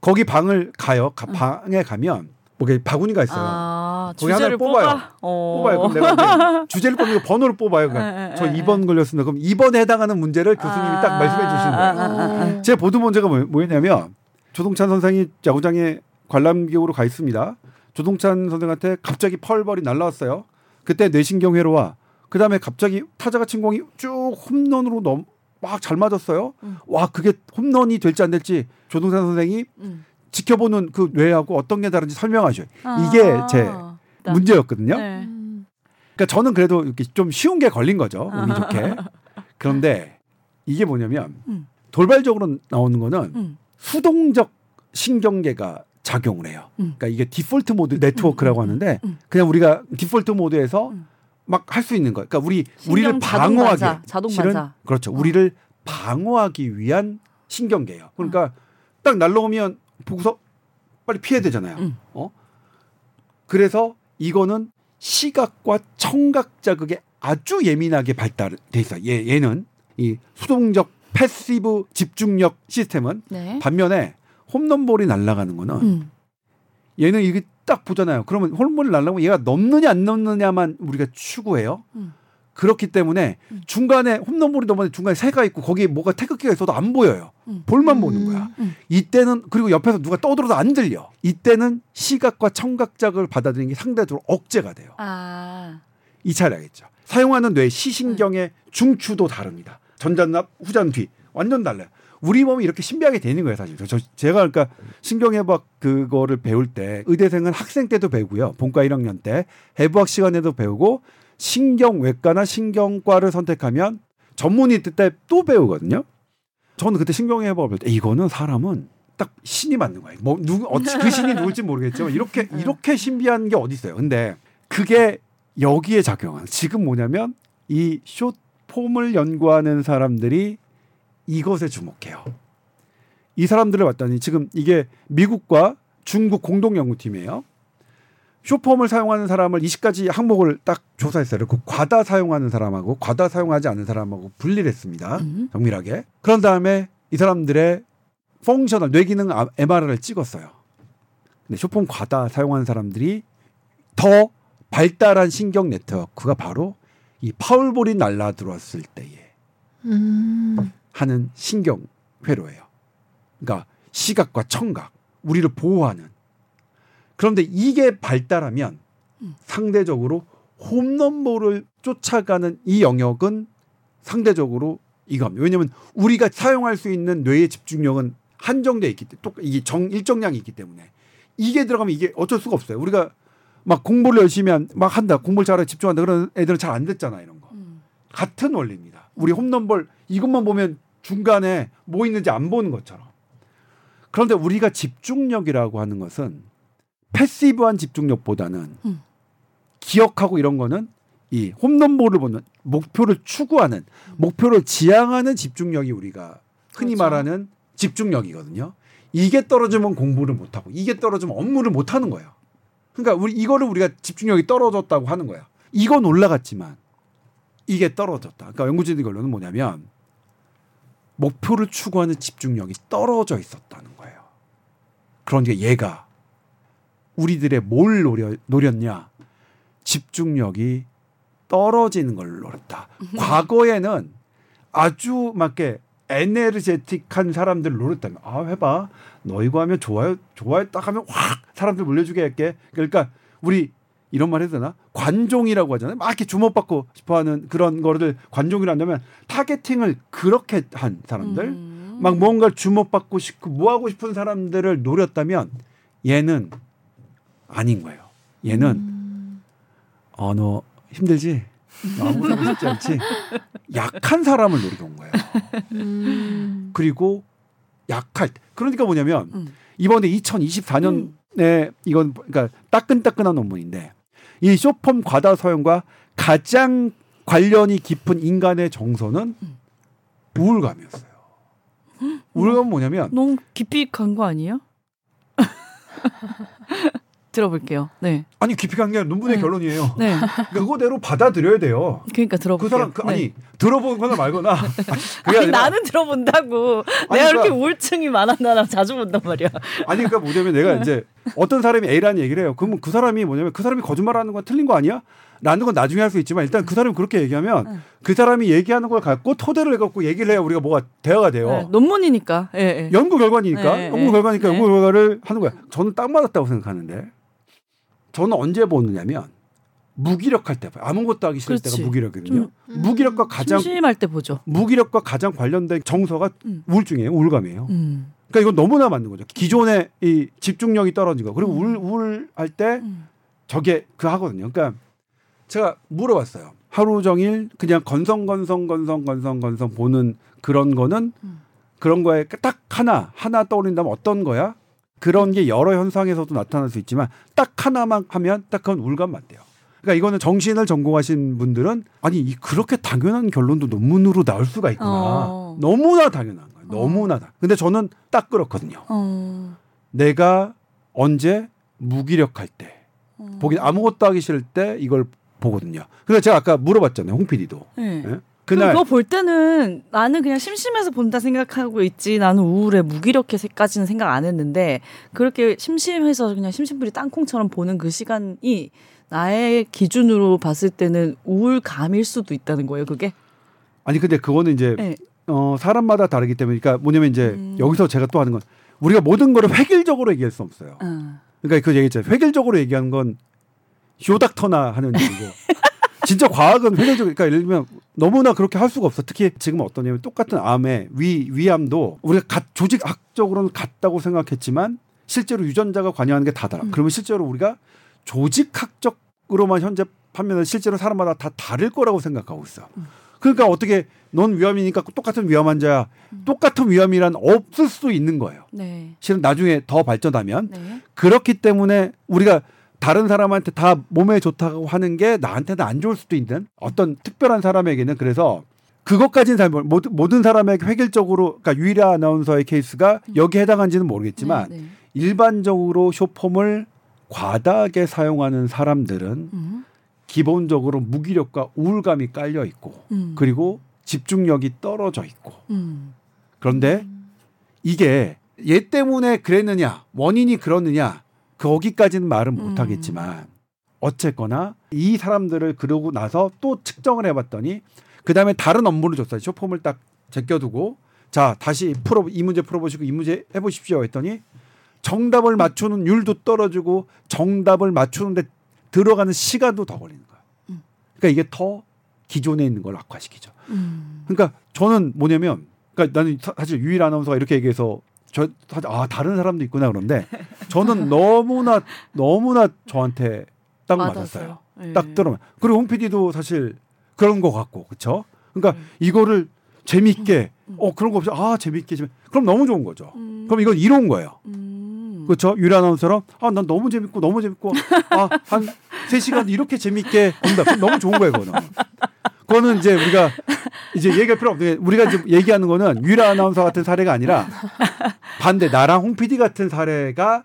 거기 방을 가요. 가- 방에 가면 뭐게 바구니가 있어요. 아, 거기 주제를 하나를 뽑아요. 뽑아. 어. 뽑아요. 그럼 내가 주제를 뽑는 번호를 뽑아요. 에, 그러니까 에, 저 에, 2번 걸렸습니다. 그럼 2번에 해당하는 문제를 교수님이 딱 말씀해 주시는 거예요. 아, 아, 아. 제 보드 문제가 뭐- 뭐였냐면 조동찬 선생이 야구장에 관람객으로 가 있습니다. 조동찬 선생한테 갑자기 펄벌이 날라왔어요. 그때 뇌신경 회로와 그 다음에 갑자기 타자가 친 공이 쭉 홈런으로 넘 막잘 맞았어요. 음. 와 그게 홈런이 될지 안 될지 조동찬 선생이 음. 지켜보는 그 뇌하고 어떤 게 다른지 설명하셔요. 이게 제 아. 문제였거든요. 네. 음. 그러니까 저는 그래도 이렇게 좀 쉬운 게 걸린 거죠. 운이 좋게. 그런데 이게 뭐냐면 음. 돌발적으로 나오는 거는 음. 수동적 신경계가 작용을 해요. 음. 그러니까 이게 디폴트 모드 네트워크라고 음, 음, 하는데 음. 그냥 우리가 디폴트 모드에서 음. 막할 수 있는 거예요. 그러니까 우리 우리를 방어하기 반사, 자동 실은 반사. 그렇죠. 어. 우리를 방어하기 위한 신경계예요. 그러니까 딱 날라오면 보고서 빨리 피해야 되잖아요. 음. 어? 그래서 이거는 시각과 청각 자극에 아주 예민하게 발달돼 있어요. 얘, 얘는 이 수동적 passive 집중력 시스템은 네. 반면에 홈런볼이 날아가는 거는 음. 얘는 이게 딱 보잖아요. 그러면 홈런볼이 날아가면 얘가 넘느냐 안 넘느냐만 우리가 추구해요. 음. 그렇기 때문에 음. 중간에 홈런볼이 넘어는데 중간에 새가 있고 거기에 뭐가 태극기가 있어도 안 보여요. 음. 볼만 음. 보는 거야. 음. 이때는 그리고 옆에서 누가 떠들어도 안 들려. 이때는 시각과 청각 자극을 받아들이는 게 상대적으로 억제가 돼요. 아. 이 차이 알겠죠. 사용하는 뇌 시신경의 중추도 다릅니다. 전자납, 후잔 뒤 완전 달라요. 우리 몸이 이렇게 신비하게 되는 거예요, 사실. 저 제가 그러니까 신경해부학 그거를 배울 때 의대생은 학생 때도 배우고요. 본과 1학년 때 해부학 시간에도 배우고 신경외과나 신경과를 선택하면 전문의 때 또 배우거든요. 저는 그때 신경해부학을 배울 때 이거는 사람은 딱 신이 맞는 거예요. 뭐 누구 어찌 그 신이 누굴지 모르겠지만 이렇게 이렇게 신비한 게 어디 있어요. 근데 그게 여기에 작용한 지금 뭐냐면 이 숏폼을 연구하는 사람들이 이것에 주목해요. 이 사람들을 봤더니 지금 이게 미국과 중국 공동 연구팀이에요. 쇼폼을 사용하는 사람을 20가지 항목을 딱 조사했어요. 그 과다 사용하는 사람하고 과다 사용하지 않는 사람하고 분리를 했습니다. 음. 정밀하게. 그런 다음에 이 사람들의 펑셔널 뇌기능 MRI를 찍었어요. 근데 쇼폼 과다 사용하는 사람들이 더 발달한 신경 네트워크가 바로 이 파울볼이 날라 들어왔을 때에 음. 하는 신경 회로예요. 그러니까 시각과 청각, 우리를 보호하는. 그런데 이게 발달하면 음. 상대적으로 홈런볼을 쫓아가는 이 영역은 상대적으로 이겁니다. 왜냐하면 우리가 사용할 수 있는 뇌의 집중력은 한정돼 있기 때문에 또 이게 정 일정량이 있기 때문에 이게 들어가면 이게 어쩔 수가 없어요. 우리가 막 공부를 열심히 한, 막 한다, 공부를 잘해 집중한다 그런 애들은 잘안 듣잖아 이런 거. 음. 같은 원리입니다. 우리 홈런볼 이것만 보면 중간에 뭐 있는지 안 보는 것처럼. 그런데 우리가 집중력이라고 하는 것은 패시브한 집중력보다는 음. 기억하고 이런 거는 이 홈런볼을 보는 목표를 추구하는 목표를 지향하는 집중력이 우리가 흔히 그렇죠. 말하는 집중력이거든요. 이게 떨어지면 공부를 못 하고 이게 떨어지면 업무를 못 하는 거예요. 그러니까 우리 이거를 우리가 집중력이 떨어졌다고 하는 거야. 이건 올라갔지만 이게 떨어졌다. 그러니까 연구진의 결론은 뭐냐면 목표를 추구하는 집중력이 떨어져 있었다는 거예요. 그러니까 얘가 우리들의 뭘 노려, 노렸냐? 집중력이 떨어지는 걸 노렸다. [laughs] 과거에는 아주 막게 에네르제틱한 사람들을 노렸다면 아 해봐 너 이거 하면 좋아요 좋아요 딱 하면 확 사람들 물려주게 할게 그러니까 우리 이런 말 해도 되나 관종이라고 하잖아요 막 이렇게 주목받고 싶어 하는 그런 거를 관종이라 한다면 타겟팅을 그렇게 한 사람들 음. 막 뭔가를 주목받고 싶고 뭐 하고 싶은 사람들을 노렸다면 얘는 아닌 거예요 얘는 음. 어 너 힘들지 너 아무 하고 싶지 않지 약한 사람을 노리고 온 거예요 음. 그리고 약할 때 그러니까 뭐냐면 음. 이번에 2024년에 이건 그러니까 따끈따끈한 논문인데 이 쇼폼 과다 사용과 가장 관련이 깊은 인간의 정서는 음. 우울감이었어요. 우울감은 뭐냐면 너무 깊이 간 거 아니에요? [laughs] 들어볼게요. 네. 아니 깊이 간게 논문의 네. 결론이에요. 네. 그거대로 받아들여야 돼요. 그러니까 그 들어볼게요. 사람 그, 네. 아니 들어보거나 말거나 [laughs] 아니 아니라 나는 들어본다고. 아니, 내가 그러니까- 우울증이 많아 나나 자주 본단 말이야. 아니 그러니까 뭐냐면 내가 이제 어떤 사람이 A라는 얘기를 해요. 그러면 그 사람이 뭐냐면 그 사람이 거짓말하는 건 틀린 거 아니야? 라는 건 나중에 할 수 있지만 일단 그 사람이 그렇게 얘기하면 응. 그 사람이 얘기하는 걸 갖고 토대를 해갖고 얘기를 해야 우리가 뭐가 대화가 돼요. 네, 논문이니까. 예, 예. 연구 결과니까 네, 연구 네. 결과니까 네. 연구 결과를 하는 거야. 저는 딱 맞았다고 생각하는데 저는 언제 보느냐면 무기력할 때 봐요. 아무것도 하기 싫을 그렇지. 때가 무기력이거든요. 좀, 음. 무기력과 가장 심심할 때 보죠. 무기력과 가장 관련된 정서가 음. 우울증이에요. 우울감이에요. 음. 그러니까 이건 너무나 맞는 거죠. 기존의 이 집중력이 떨어진 거. 그리고 우울 우울할 때 음. 저게 그 하거든요. 그러니까 제가 물어봤어요. 하루 종일 그냥 건성 건성 건성 건성 건성 보는 그런 거는 음. 그런 거에 딱 하나 하나 떠올린다면 어떤 거야? 그런 게 여러 현상에서도 나타날 수 있지만 딱 하나만 하면 딱 그건 우울감 맞대요. 그러니까 이거는 정신을 전공하신 분들은 아니 이 그렇게 당연한 결론도 논문으로 나올 수가 있구나. 어. 너무나 당연한 거예요. 너무나 다. 근데 저는 딱 그렇거든요. 어. 내가 언제 무기력할 때 어. 보기 아무것도 하기 싫을 때 이걸 보거든요. 그래서 제가 아까 물어봤잖아요. 홍 PD도. 네. 예? 그날 그거 볼 때는 나는 그냥 심심해서 본다 생각하고 있지 나는 우울해 무기력해까지는 생각 안 했는데 그렇게 심심해서 그냥 심심풀이 땅콩처럼 보는 그 시간이 나의 기준으로 봤을 때는 우울감일 수도 있다는 거예요 그게 아니 근데 그거는 이제 네. 어, 사람마다 다르기 때문에 그러니까 뭐냐면 이제 음. 여기서 제가 또 하는 건 우리가 모든 거를 획일적으로 얘기할 수 없어요. 어. 그러니까 그 얘기했잖아요. 획일적으로 얘기하는 건 쇼닥터나 하는 얘기고 [laughs] 진짜 과학은 획일적 그러니까 예를 들면 너무나 그렇게 할 수가 없어. 특히 지금 어떠냐면 똑같은 암의 위 위암도 우리가 가, 조직학적으로는 같다고 생각했지만 실제로 유전자가 관여하는 게 다더라. 음. 그러면 실제로 우리가 조직학적으로만 현재 판면은 실제로 사람마다 다 다를 거라고 생각하고 있어. 음. 그러니까 어떻게 넌 위암이니까 똑같은 위암 환자야. 음. 똑같은 위암이란 없을 수도 있는 거예요. 네. 실은 나중에 더 발전하면 네. 그렇기 때문에 우리가 다른 사람한테 다 몸에 좋다고 하는 게 나한테는 안 좋을 수도 있는 어떤 특별한 사람에게는 그래서 그것까지는 잘 모르, 모든, 모든 사람에게 획일적으로 그러니까 유일아 아나운서의 케이스가 여기에 해당한지는 모르겠지만 네, 네. 일반적으로 쇼폼을 과다하게 사용하는 사람들은 음. 기본적으로 무기력과 우울감이 깔려 있고 음. 그리고 집중력이 떨어져 있고 음. 그런데 이게 얘 때문에 그랬느냐 원인이 그렇느냐 거기까지는 말은 음. 못하겠지만 어쨌거나 이 사람들을 그러고 나서 또 측정을 해봤더니 그 다음에 다른 업무를 줬어요 쇼폼을 딱 제껴두고 자 다시 풀어 이 문제 풀어보시고 이 문제 해보십시오 했더니 정답을 맞추는 율도 떨어지고 정답을 맞추는데 들어가는 시간도 더 걸리는 거야. 음. 그러니까 이게 더 기존에 있는 걸 악화시키죠. 음. 그러니까 저는 뭐냐면 그러니까 나는 사- 사실 유일 아나운서가 이렇게 얘기해서 저 아 다른 사람도 있구나 그런데 저는 너무나 너무나 저한테 딱 맞았어요. 네. 딱 들으면 그리고 홍 PD도 사실 그런 것 같고 그렇죠. 그러니까 음. 이거를 재밌게 음. 어 그런 거 없이 아 재밌게 좀 그럼 너무 좋은 거죠. 음. 그럼 이건 이로운 거예요. 음. 그렇죠. 유리 아나운서처럼 아 난 너무 재밌고 너무 재밌고 아 한 세시간 이렇게 재밌게 본다. 그럼 너무 좋은 거예요, 그거는. 그거는 이제 우리가 이제 얘기할 필요 없는 게 우리가 지금 얘기하는 거는 유리 아나운서 같은 사례가 아니라 반대 나랑 홍 PD 같은 사례가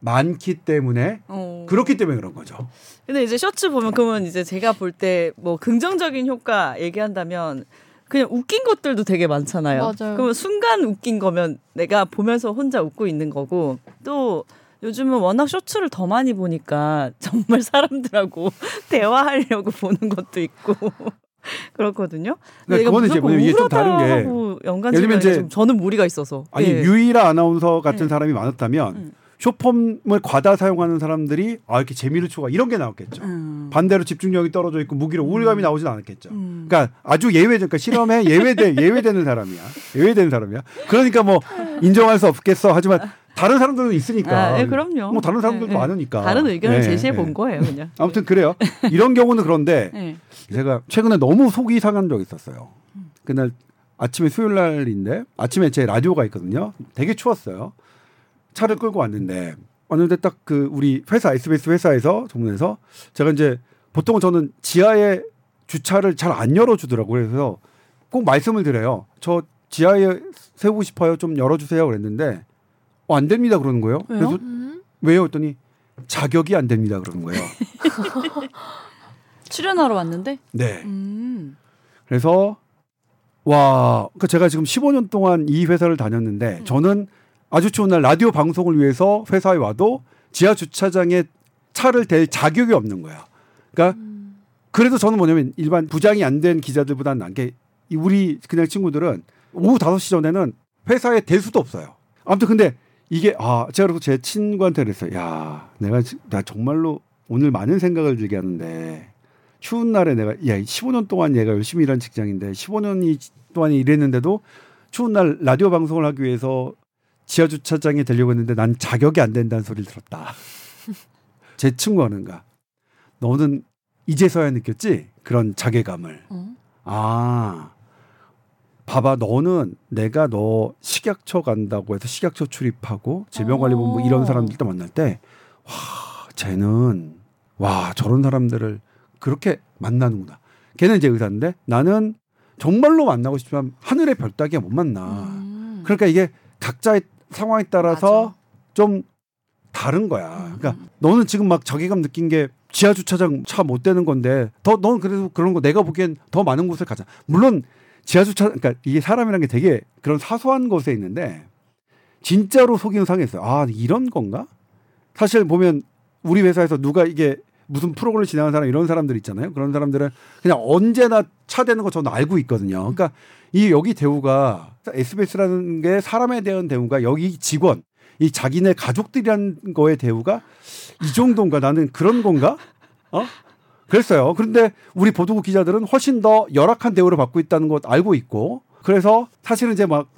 많기 때문에 어. 그렇기 때문에 그런 거죠. 근데 이제 셔츠 보면 그러면 이제 제가 볼 때 뭐 긍정적인 효과 얘기한다면 그냥 웃긴 것들도 되게 많잖아요. 맞아요. 그러면 순간 웃긴 거면 내가 보면서 혼자 웃고 있는 거고 또 요즘은 워낙 쇼츠를 더 많이 보니까 정말 사람들하고 [laughs] 대화하려고 보는 것도 있고 [laughs] 그렇거든요. 그러니까 내가 그거는 이제 뭐냐면 이게 좀 다른 게 우울하다고 연관 예를 들면 지으면 이제 좀 저는 무리가 있어서 아니 예. 유일아 아나운서 같은 네. 사람이 많았다면 음. 쇼폼을 과다 사용하는 사람들이 아 이렇게 재미를 추가 이런 게 나왔겠죠. 음. 반대로 집중력이 떨어져 있고 무기력 우울감이 나오진 않았겠죠. 음. 그러니까 아주 예외, 그러니까 실험에 예외돼 [laughs] 예외되는 사람이야. 예외되는 사람이야. 그러니까 뭐 인정할 수 없겠어. 하지만 다른 사람들도 있으니까. 아, 예, 그럼요. 뭐 다른 사람들도 예, 예. 많으니까. 다른 의견을 예, 제시해 예. 본 거예요, 그냥. 아무튼 그래요. 이런 경우는 그런데 예. 제가 최근에 너무 속이 상한 적이 있었어요. 그날 아침에 수요일 날인데 아침에 제 라디오가 있거든요. 되게 추웠어요. 차를 끌고 왔는데 왔는데 딱 그 우리 회사 SBS 회사에서 정문에서 제가 이제 보통은 저는 지하에 주차를 잘 안 열어주더라고요. 그래서 꼭 말씀을 드려요. 저 지하에 세우고 싶어요. 좀 열어주세요. 그랬는데 어, 안 됩니다. 그러는 거예요. 왜요? 그래서 음? 왜요? 했더니 자격이 안 됩니다 그러는 거예요. [laughs] 출연하러 왔는데. 네. 음. 그래서 와, 그 제가 지금 15년 동안 이 회사를 다녔는데 음. 저는 아주 추운 날 라디오 방송을 위해서 회사에 와도 지하 주차장에 차를 댈 자격이 없는 거야. 그러니까 음. 그래도 저는 뭐냐면 일반 부장이 안 된 기자들보다는 난게 우리 그냥 친구들은 오후 5시 전에는 회사에 댈 수도 없어요. 아무튼 근데 이게 아 제가 그래서 제 친구한테 그랬어요. 야, 내가 지- 나 정말로 오늘 많은 생각을 들게 하는데 추운 날에 내가 야 15년 동안 얘가 열심히 일한 직장인데 15년이 동안 일했는데도 추운 날 라디오 방송을 하기 위해서 지하 주차장에 되려고 했는데 난 자격이 안 된다는 소리를 들었다. [laughs] 제 친구가 그런가. 너는 이제서야 느꼈지 그런 자괴감을. 어? 아, 봐봐, 너는 내가 너 식약처 간다고 해서 식약처 출입하고 질병관리본부 어. 이런 사람들도 만날 때, 와, 쟤는 와 저런 사람들을 그렇게 만나는구나. 걔는 이제 의사인데 나는 정말로 만나고 싶지만 하늘의 별 따기가 못 만나. 음. 그러니까 이게 각자의 상황에 따라서 맞아. 좀 다른 거야. 음, 그러니까 너는 지금 막 자괴감 느낀 게 지하 주차장 차 못 되는 건데 더 넌 그래도 그런 거 내가 보기엔 더 많은 곳을 가자. 물론 지하 주차 그러니까 이게 사람이란 게 되게 그런 사소한 것에 있는데 진짜로 속이는 상이 있어요. 아 이런 건가? 사실 보면 우리 회사에서 누가 이게 무슨 프로그램을 진행하는 사람 이런 사람들 있잖아요. 그런 사람들은 그냥 언제나 차 되는 거 저는 알고 있거든요. 그러니까 이 여기 대우가 SBS라는 게 사람에 대한 대우가 여기 직원 이 자기네 가족들이라는 거의 대우가 이 정도인가 나는 그런 건가? 어? 그랬어요. 그런데 우리 보도국 기자들은 훨씬 더 열악한 대우를 받고 있다는 것 알고 있고 그래서 사실은 이제 막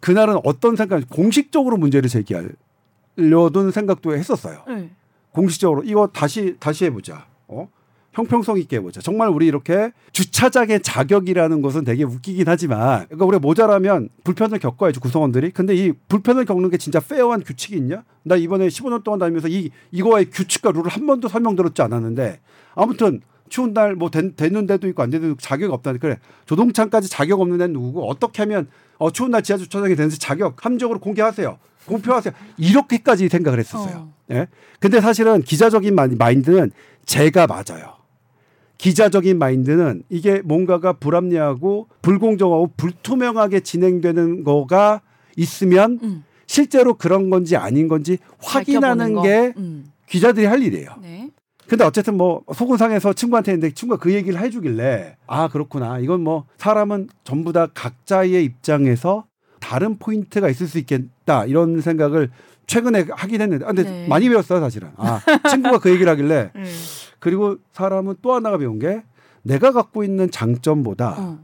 그날은 어떤 생각 공식적으로 문제를 제기하려던 생각도 했었어요. 네. 공식적으로 이거 다시 다시 해보자. 어? 형평성 있게 해보자. 정말 우리 이렇게 주차장의 자격이라는 것은 되게 웃기긴 하지만, 그러니까 우리가 모자라면 불편을 겪어야지 구성원들이. 근데 이 불편을 겪는 게 진짜 페어한 규칙이 있냐? 나 이번에 15년 동안 다니면서 이 이거의 규칙과 룰을 한 번도 설명 들었지 않았는데, 아무튼 추운 날 뭐 되는 데도 있고 안 되는 데도 있고 자격 없다는 그래. 조동찬까지 자격 없는 데는 누구고 어떻게 하면 어 추운 날 지하 주차장이 되는지 자격 함적으로 공개하세요. 공표하세요. 이렇게까지 생각을 했었어요. 어. 예. 근데 사실은 기자적인 마- 마인드는 제가 맞아요. 기자적인 마인드는 이게 뭔가가 불합리하고 불공정하고 불투명하게 진행되는 거가 있으면 음. 실제로 그런 건지 아닌 건지 확인하는. 게 음. 기자들이 할 일이에요. 네. 근데 어쨌든 뭐 속은상에서 친구한테 했는데 친구가 그 얘기를 해주길래 아 그렇구나 이건 뭐 사람은 전부 다 각자의 입장에서 다른 포인트가 있을 수 있겠다 이런 생각을 최근에 하긴 했는데 아, 근데 네. 많이 배웠어요 사실은 아 [laughs] 친구가 그 얘기를 하길래 네. 그리고 사람은 또 하나가 배운 게 내가 갖고 있는 장점보다 어.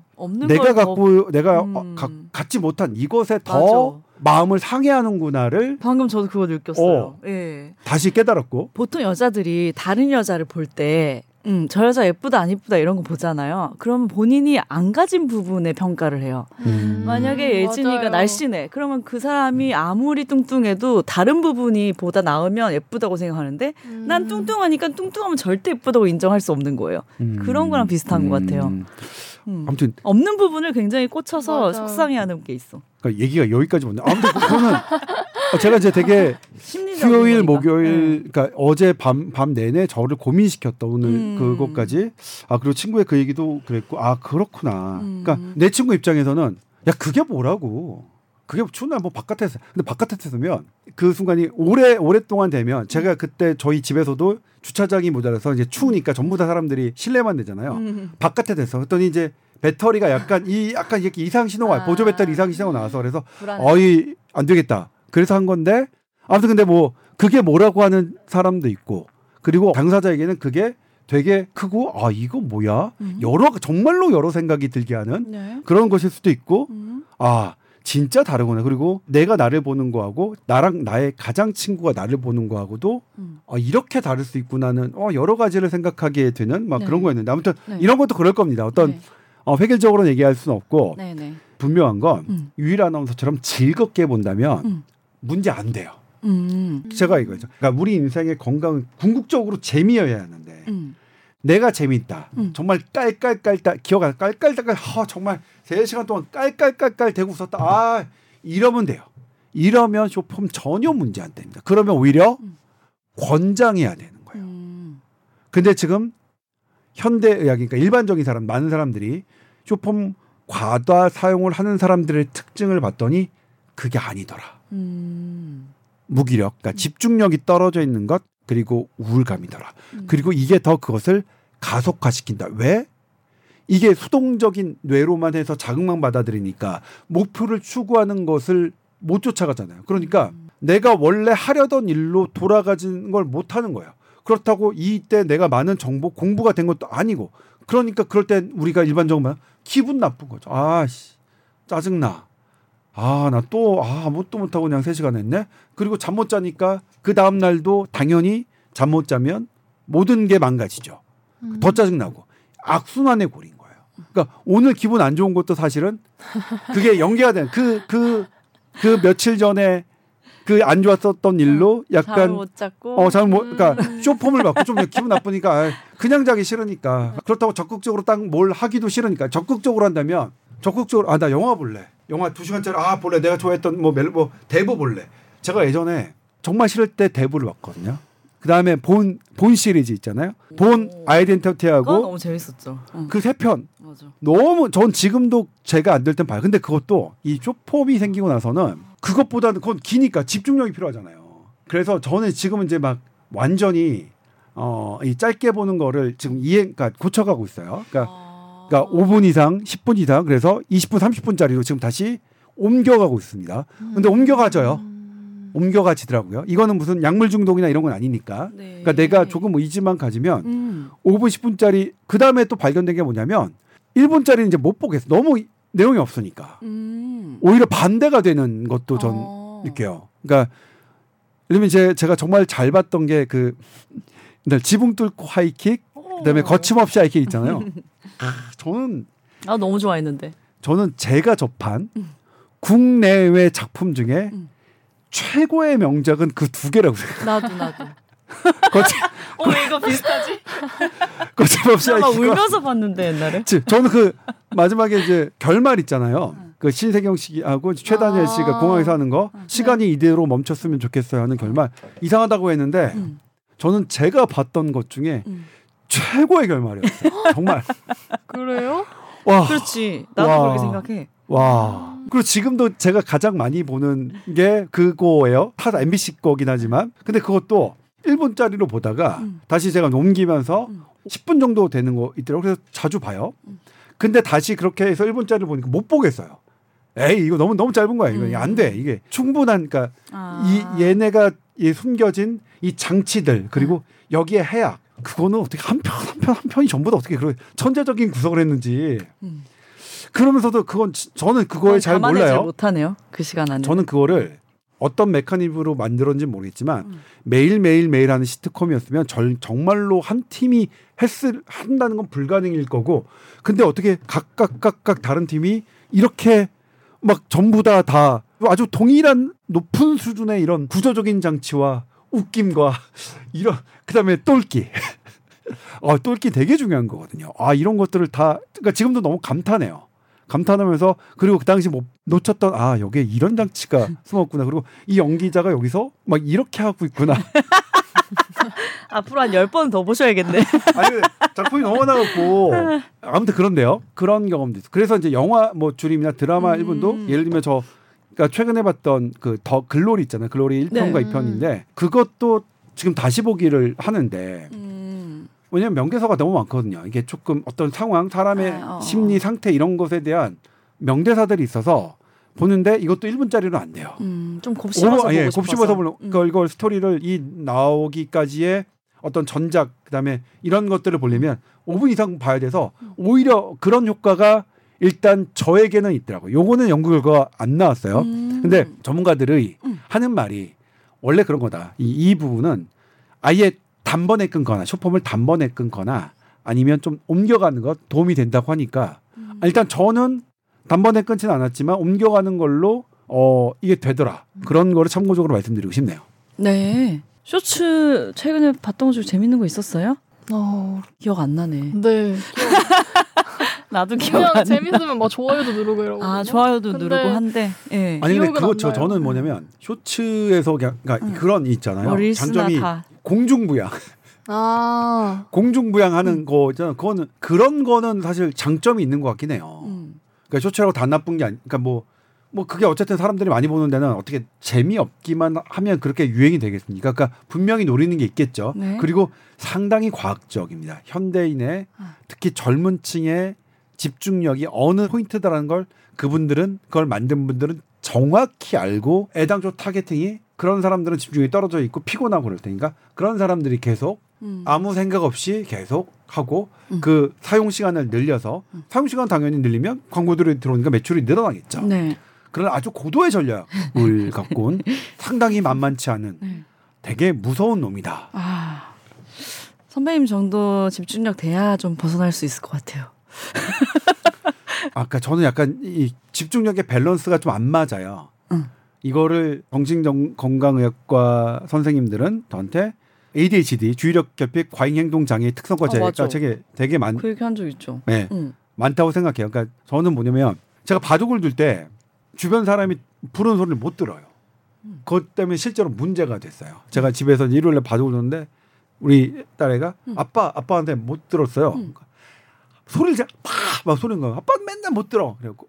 내가 걸 더- 갖고 내가 음. 어, 가- 갖지 못한 이것에 더 맞아. 마음을 상해하는구나를 방금 저도 그거 느꼈어요. 어. 예. 다시 깨달았고 보통 여자들이 다른 여자를 볼 때, 음, 저 여자 예쁘다 안 예쁘다 이런 거 보잖아요. 그러면 본인이 안 가진 부분에 평가를 해요. 음. 만약에 예진이가 맞아요. 날씬해, 그러면 그 사람이 아무리 뚱뚱해도 다른 부분이 보다 나으면 예쁘다고 생각하는데, 음. 난 뚱뚱하니까 뚱뚱하면 절대 예쁘다고 인정할 수 없는 거예요. 음. 그런 거랑 비슷한 것 같아요. 음. 음. 아무튼 없는 부분을 굉장히 꽂혀서 맞아. 속상해하는 게 있어. 그러니까 얘기가 여기까지 왔네. 아무튼 그거는 어, 제가 이제 되게 수요일. 목요일, 그러니까 어제 밤, 밤 내내 저를 고민시켰다 오늘 음. 그것까지. 아 그리고 친구의 그 얘기도 그랬고, 아 그렇구나. 음. 그러니까 내 친구 입장에서는 야 그게 뭐라고? 그게 추운 날뭐 바깥에서 근데 바깥에서 쓰면 그 순간이 오래 오랫동안 되면 제가 그때 저희 집에서도 주차장이 모자라서 이제 추우니까 전부 다 사람들이 실내만 되잖아요. 음. 바깥에 됐어. 그랬더니 이제 배터리가 약간 이 약간 이렇게 이상 신호가 아. 보조 배터리 이상 신호가 나와서 그래서 불안해. 어이 안 되겠다. 그래서 한 건데 아무튼 근데 뭐 그게 뭐라고 하는 사람도 있고 그리고 당사자에게는 그게 되게 크고 아 이거 뭐야 음. 여러 정말로 여러 생각이 들게 하는 네. 그런 것일 수도 있고 음. 아 진짜 다르구나 그리고 내가 나를 보는 거하고 나랑 나의 가장 친구가 나를 보는 거하고도 음. 어, 이렇게 다를 수 있구나는 어, 여러 가지를 생각하게 되는 막 네. 그런 거였는데 아무튼 네. 이런 것도 그럴 겁니다 어떤 네. 어, 획일적으로는 얘기할 수는 없고 네, 네. 분명한 건 음. 유일 아나운서처럼 즐겁게 본다면 음. 문제 안 돼요. 음. 제가 이거죠. 그러니까 우리 인생의 건강은 궁극적으로 재미여야 하는데 음. 내가 재미있다. 음. 정말 깔깔깔깔 기억 안 깔깔깔깔 하, 정말 세 시간 동안 깔깔깔깔 대고 웃었다. 아 이러면 돼요. 이러면 쇼폼 전혀 문제 안 됩니다. 그러면 오히려 음. 권장해야 되는 거예요. 음. 근데 지금 현대 의학 그러니까 일반적인 사람 많은 사람들이 쇼폼 과다 사용을 하는 사람들의 특징을 봤더니 그게 아니더라. 음. 무기력, 그러니까 집중력이 떨어져 있는 것 그리고 우울감이더라. 음. 그리고 이게 더 그것을 가속화시킨다. 왜? 이게 수동적인 뇌로만 해서 자극만 받아들이니까 목표를 추구하는 것을 못 쫓아가잖아요. 그러니까 내가 원래 하려던 일로 돌아가지는 걸 못 하는 거예요. 그렇다고 이때 내가 많은 정보 공부가 된 것도 아니고 그러니까 그럴 땐 우리가 일반적으로 막 기분 나쁜 거죠. 아씨 짜증나. 아 나 또 아, 아무것도 못하고 그냥 3시간 했네. 그리고 잠 못 자니까 그 다음 날도 당연히 잠 못 자면 모든 게 망가지죠. 음. 더 짜증나고 악순환의 골인 거예요. 그러니까 오늘 기분 안 좋은 것도 사실은 그게 연계가 되는 그 그 그 며칠 전에 그 안 좋았었던 일로 잠을 약간 못 잤고. 어 잠을 못 그러니까 쇼폼을 받고 좀 기분 나쁘니까 아, 그냥 자기 싫으니까 그렇다고 적극적으로 딱 뭘 하기도 싫으니까 적극적으로 한다면 적극적으로 아 나 영화 볼래. 영화 두 시간짜리 아 볼래. 내가 좋아했던 뭐, 멜, 뭐 대부 볼래. 제가 예전에 정말 싫을 때 대부를 봤거든요. 그 다음에 본 본 시리즈 있잖아요. 본 아이덴티티하고 너무 재밌었죠. 응. 그세 편. 맞아. 너무 전 지금도 제가 안 될 땐 봐요. 근데 그것도 이 쇼폼이 생기고 나서는 그것보다는 그건 기니까 집중력이 필요하잖아요. 그래서 저는 지금은 이제 막 완전히 어 이 짧게 보는 거를 지금 이해 그러니까 고쳐가고 있어요. 그러니까 아. 그러니까 5분 이상, 10분 이상, 그래서 20분, 30분짜리로 지금 다시 옮겨가고 있습니다. 근데 옮겨가져요. 음. 옮겨가지더라고요. 이거는 무슨 약물 중독이나 이런 건 아니니까. 네. 그러니까 내가 조금 의지만 가지면 음. 5분, 10분짜리 그 다음에 또 발견된 게 뭐냐면 1분짜리는 이제 못 보겠어. 너무 이- 내용이 없으니까. 음. 오히려 반대가 되는 것도 전 어. 느껴요. 그러니까 예를 들면 제, 제가 정말 잘 봤던 게 그 지붕 뚫고 하이킥, 그다음에 어. 거침없이 하이킥 있잖아요. [laughs] 아, 저는 아 너무 좋아했는데. 저는 제가 접한 국내외 작품 중에 음. 최고의 명작은 그 두 개라고 생각해요. 나도 나도. [laughs] 거침, 어 이거 비슷하지? [laughs] 거침없이 나 울면서 봤는데 옛날에. 지- 저는 그 마지막에 이제 결말 있잖아요. 그 신세경 씨하고 최다니엘 씨가 아. 공항에서 하는 거 시간이 이대로 멈췄으면 좋겠어요 하는 결말 이상하다고 했는데 음. 저는 제가 봤던 것 중에 음. 최고의 결말이었어요. [laughs] 정말 그래요? 와 그렇지. 나도 와. 그렇게 생각해. 와. 그리고 지금도 제가 가장 많이 보는 게 그거예요. 타 MBC 거긴 하지만. 근데 그것도 1분짜리로 보다가 음. 다시 제가 옮기면서 음. 10분 10분 정도 되는 거 있더라고요. 그래서 자주 봐요. 근데 다시 그렇게 해서 1분짜리를 보니까 못 보겠어요. 에이, 이거 너무 너무 짧은 거야. 이거 음. 안 돼. 이게 충분한 그러니까 아. 이 얘네가 이 숨겨진 이 장치들 그리고 여기에 해악 그거는 어떻게 한 편 한 편 한 편이 전부 다 어떻게 그런 천재적인 구성을 했는지 음. 그러면서도 그건 지- 저는 그거에 잘 몰라요. 못하네요. 그 시간 안에. 저는 그거를 어떤 메커니즘으로 만들었는지 모르겠지만 음. 매일 매일 매일 하는 시트콤이었으면 절, 정말로 한 팀이 했을 한다는 건 불가능일 거고 근데 어떻게 각각 각각 다른 팀이 이렇게 막 전부 다다 아주 동일한 높은 수준의 이런 구조적인 장치와 웃김과 이런 그다음에 똘끼 어, [laughs] 똘끼 되게 중요한 거거든요. 아 이런 것들을 다 그러니까 지금도 너무 감탄해요. 감탄하면서 그리고 그 당시 못 놓쳤던 아 여기에 이런 장치가 [laughs] 숨었구나 그리고 이 연기자가 여기서 막 이렇게 하고 있구나 [laughs] 앞으로 한 열 번 더 보셔야겠네. 아니 작품이 너무 많아갖고 아무튼 그런데요 그런 경험도 있어 그래서 이제 영화 뭐 줄임이나 드라마 음. 일분도 예를 들면 저 그러니까 최근에 봤던 그 더 글로리 있잖아요 글로리 1편과 네. 이 2편인데 그것도 지금 다시 보기를 하는데 음. 왜냐면 명대사가 너무 많거든요. 이게 조금 어떤 상황, 사람의 아, 어. 심리 상태 이런 것에 대한 명대사들이 있어서 보는데 이것도 1분짜리로 안 돼요. 음, 좀 곱씹어서 오버- 예, 보고 곱씹어서. 보는 음. 걸 이걸 스토리를 이 나오기까지의 어떤 전작 그다음에 이런 것들을 보려면 5분 이상 봐야 돼서 오히려 그런 효과가 일단 저에게는 있더라고요. 요거는 연구 결과가 안 나왔어요. 음. 근데 전문가들의 음. 하는 말이 원래 그런 거다. 이, 이 부분은 아예 단번에 끊거나 쇼폼을 단번에 끊거나 아니면 좀 옮겨가는 것 도움이 된다고 하니까 음. 아, 일단 저는 단번에 끊지는 않았지만 옮겨가는 걸로 어 이게 되더라. 그런 거를 참고적으로 말씀드리고 싶네요. 네. 쇼츠 최근에 봤던 거 중에 재밌는 거 있었어요? 어, 기억 안 나네. 네. 나도 기억 안 나. 재밌으면 막 좋아요도 누르고 이러고. 아 좋아요도 근데- 누르고 한데. 예. 아니 근데 그거 안 저. 저는 뭐냐면 쇼츠에서 그냥 그러니까 응. 그런 이 있잖아요. 뭐 장점이 다. 공중부양. 아. 공중부양하는 거잖아. 그거는 그런 거는 사실 장점이 있는 것 같긴 해요. 음. 그러니까 쇼츠라고 다 나쁜 게 아니. 그러니까 뭐. 뭐 그게 어쨌든 사람들이 많이 보는 데는 어떻게 재미없기만 하면 그렇게 유행이 되겠습니까? 그러니까 분명히 노리는 게 있겠죠. 네. 그리고 상당히 과학적입니다. 현대인의 아. 특히 젊은 층의 집중력이 어느 포인트다라는 걸 그분들은 그걸 만든 분들은 정확히 알고 애당초 타겟팅이 그런 사람들은 집중력이 떨어져 있고 피곤하고 그럴 테니까 그런 사람들이 계속 음. 아무 생각 없이 계속 하고 음. 그 사용 시간을 늘려서 사용 시간 당연히 늘리면 광고들이 들어오니까 매출이 늘어나겠죠. 네. 그런 아주 고도의 전략을 [laughs] 갖고 온 상당히 만만치 않은 네. 되게 무서운 놈이다. 아 선배님 정도 집중력 돼야 좀 벗어날 수 있을 것 같아요. [laughs] 아까 저는 약간 이 집중력의 밸런스가 좀 안 맞아요. 응. 이거를 정신건강의학과 선생님들은 저한테 ADHD 주의력 결핍 과잉 행동 장애 특성과 어, 제가 맞아. 책에 되게 많, 그 얘기 한 적 있죠. 네, 응. 많다고 생각해요. 그러니까 저는 뭐냐면 제가 바둑을 둘 때 주변 사람이 부르는 소리를 못 들어요. 음. 그것 때문에 실제로 문제가 됐어요. 제가 집에서 일요일에 바둑을 두는데 우리 딸애가 음. 아빠 아빠한테 못 들었어요. 음. 소리를 제가 팍막 소리는 거예요. 아빠 맨날 못 들어. 그래갖고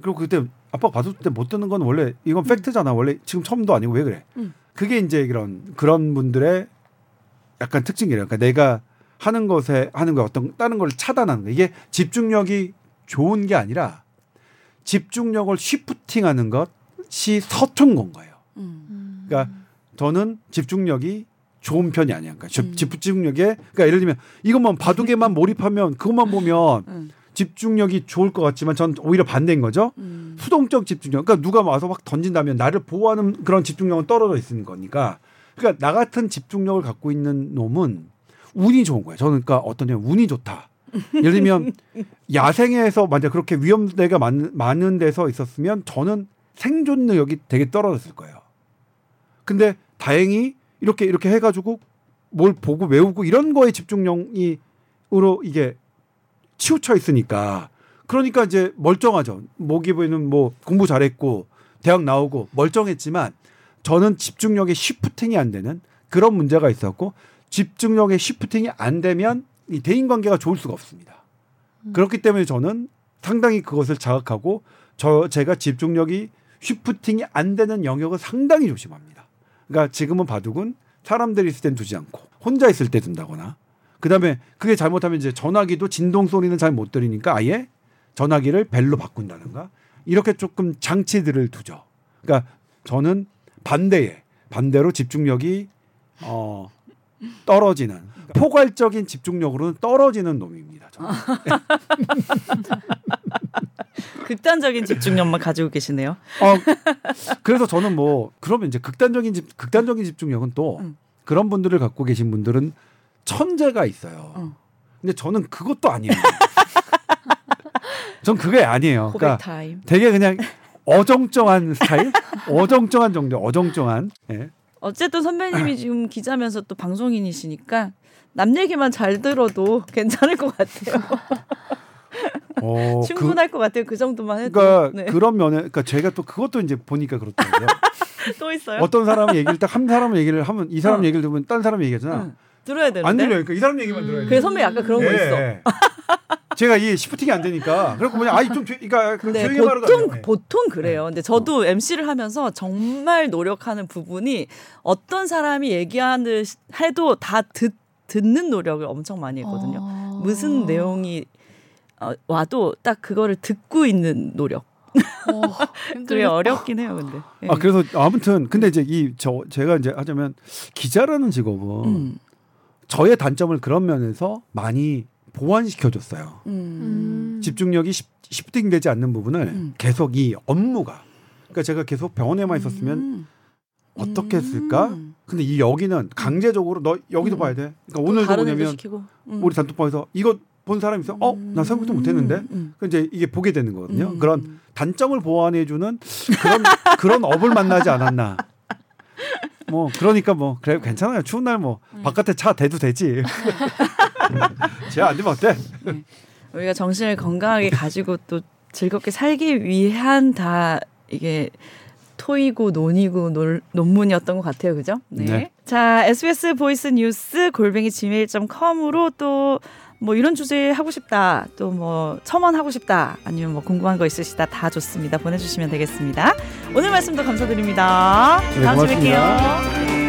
그리고 그때 아빠 바둑 때못 듣는 건 원래 이건 팩트잖아. 원래 지금 처음도 아니고 왜 그래? 음. 그게 이제 그런 그런 분들의 약간 특징이래요. 그러니까 내가 하는 것에 하는 거 어떤 다른 걸 차단하는 거. 이게 집중력이 좋은 게 아니라 집중력을 쉬프팅하는 것이 서툰 건 거예요. 음. 그러니까 저는 집중력이 좋은 편이 아니야. 그러니까 집- 음. 집중력에 그러니까 예를 들면 이것만 바둑에만 몰입하면 그것만 보면 음. 집중력이 좋을 것 같지만 전 오히려 반대인 거죠. 음. 수동적 집중력. 그러니까 누가 와서 막 던진다면 나를 보호하는 그런 집중력은 떨어져 있는 거니까. 그러니까 나 같은 집중력을 갖고 있는 놈은 운이 좋은 거예요. 저는 그러니까 어떤 냐면 운이 좋다. 예를 들면 [laughs] 야생에서 만약 그렇게 위험대가 많은, 많은 데서 있었으면 저는 생존 능력이 되게 떨어졌을 거예요. 근데 다행히 이렇게 이렇게 해가지고 뭘 보고 외우고 이런 거에 집중력이으로 이게 치우쳐 있으니까 그러니까 이제 멀쩡하죠. 모기부에는 뭐 공부 잘했고 대학 나오고 멀쩡했지만 저는 집중력에 쉬프팅이 안 되는 그런 문제가 있었고 집중력에 쉬프팅이 안 되면 이 대인 관계가 좋을 수가 없습니다. 그렇기 때문에 저는 상당히 그것을 자각하고 저 제가 집중력이 쉬프팅이 안 되는 영역을 상당히 조심합니다. 그러니까 지금은 바둑은 사람들이 있을 땐 두지 않고 혼자 있을 때 둔다거나 그다음에 그게 잘못하면 이제 전화기도 진동 소리는 잘 못 들으니까 아예 전화기를 벨로 바꾼다든가 이렇게 조금 장치들을 두죠. 그러니까 저는 반대에 반대로 집중력이 어 떨어지는 포괄적인 집중력으로는 떨어지는 놈입니다. 저는. [laughs] [laughs] 극단적인 집중력만 가지고 계시네요. 어, 그래서 저는 뭐 그러면 이제 극단적인 집 극단적인 집중력은 또 음. 그런 분들을 갖고 계신 분들은 천재가 있어요. 음. 근데 저는 그것도 아니에요. 전 그게 아니에요. 그러니까 타임. 되게 그냥 어정쩡한 스타일, 어정쩡한 정도, 어정쩡한. 예. 어쨌든 선배님이 지금 기자면서 또 방송인이시니까 남 얘기만 잘 들어도 괜찮을 것 같아요. [laughs] 어, [laughs] 그, 충분할 것 같아요. 그 정도만 해도. 그러니까 네. 그런 면에, 그러니까 제가 또 그것도 이제 보니까 그렇더라고요. [laughs] 또 있어요. 어떤 사람 얘기를 딱 한 사람 얘기를 하면 이 사람 어. 얘기를 들으면 딴 사람 얘기하잖아. 응. 들어야 되는데. 안 들려요. 그러니까 이 사람 얘기만 들어요. 그래 선배 약간 그런 거 예, 있어. 예. [laughs] 제가 이 시프팅이 안 되니까 그래고 그냥 아이 좀 조- 그러니까 그 네, 보통. 보통 그래요. 근데 저도 MC를 하면서 정말 노력하는 부분이 어떤 사람이 얘기하는 시- 해도 다 듣, 듣는 노력을 엄청 많이 했거든요. 아. 무슨 내용이 어, 와도 딱 그거를 듣고 있는 노력. 어, [laughs] 그게. 어렵긴 해요, 근데. 예. 아 그래서 아무튼 근데 이제 이 저 제가 이제 하자면 기자라는 직업은 음, 저의 단점을 그런 면에서 많이 보완시켜 줬어요. 음, 음. 집중력이 시- 시프팅되지 않는 부분을 음. 계속 이 업무가 그러니까 제가 계속 병원에만 있었으면 음. 어떻게 했을까? 음. 근데 이 여기는 강제적으로 너 여기도 음. 봐야 돼. 그러니까 또 오늘도 뭐냐면. 음. 우리 단톡방에서 이거 본 사람 있어? 어? 나 생각도 못 했는데. 음. 그 이제 이게 보게 되는 거거든요. 음. 그런 단점을 보완해 주는 그런 [laughs] 그런 업을 만나지 않았나. 뭐 그러니까 뭐 그래 괜찮아요. 추운 날뭐 음. 바깥에 차 대도 되지. 제가 안 되면 어때? 우리가 정신을 건강하게 가지고 또 즐겁게 살기 위한 다 이게 토의고 논의고 놀, 논문이었던 것 같아요. 그죠? 네. 네. 자, SBS 보이스 뉴스 골뱅이 gmail.com으로 또 뭐 이런 주제 하고 싶다. 또 뭐 첨언하고 싶다. 아니면 뭐 궁금한 거 있으시다. 다 좋습니다. 보내주시면 되겠습니다. 오늘 말씀도 감사드립니다. 네, 다음 주에 고맙습니다. 뵐게요.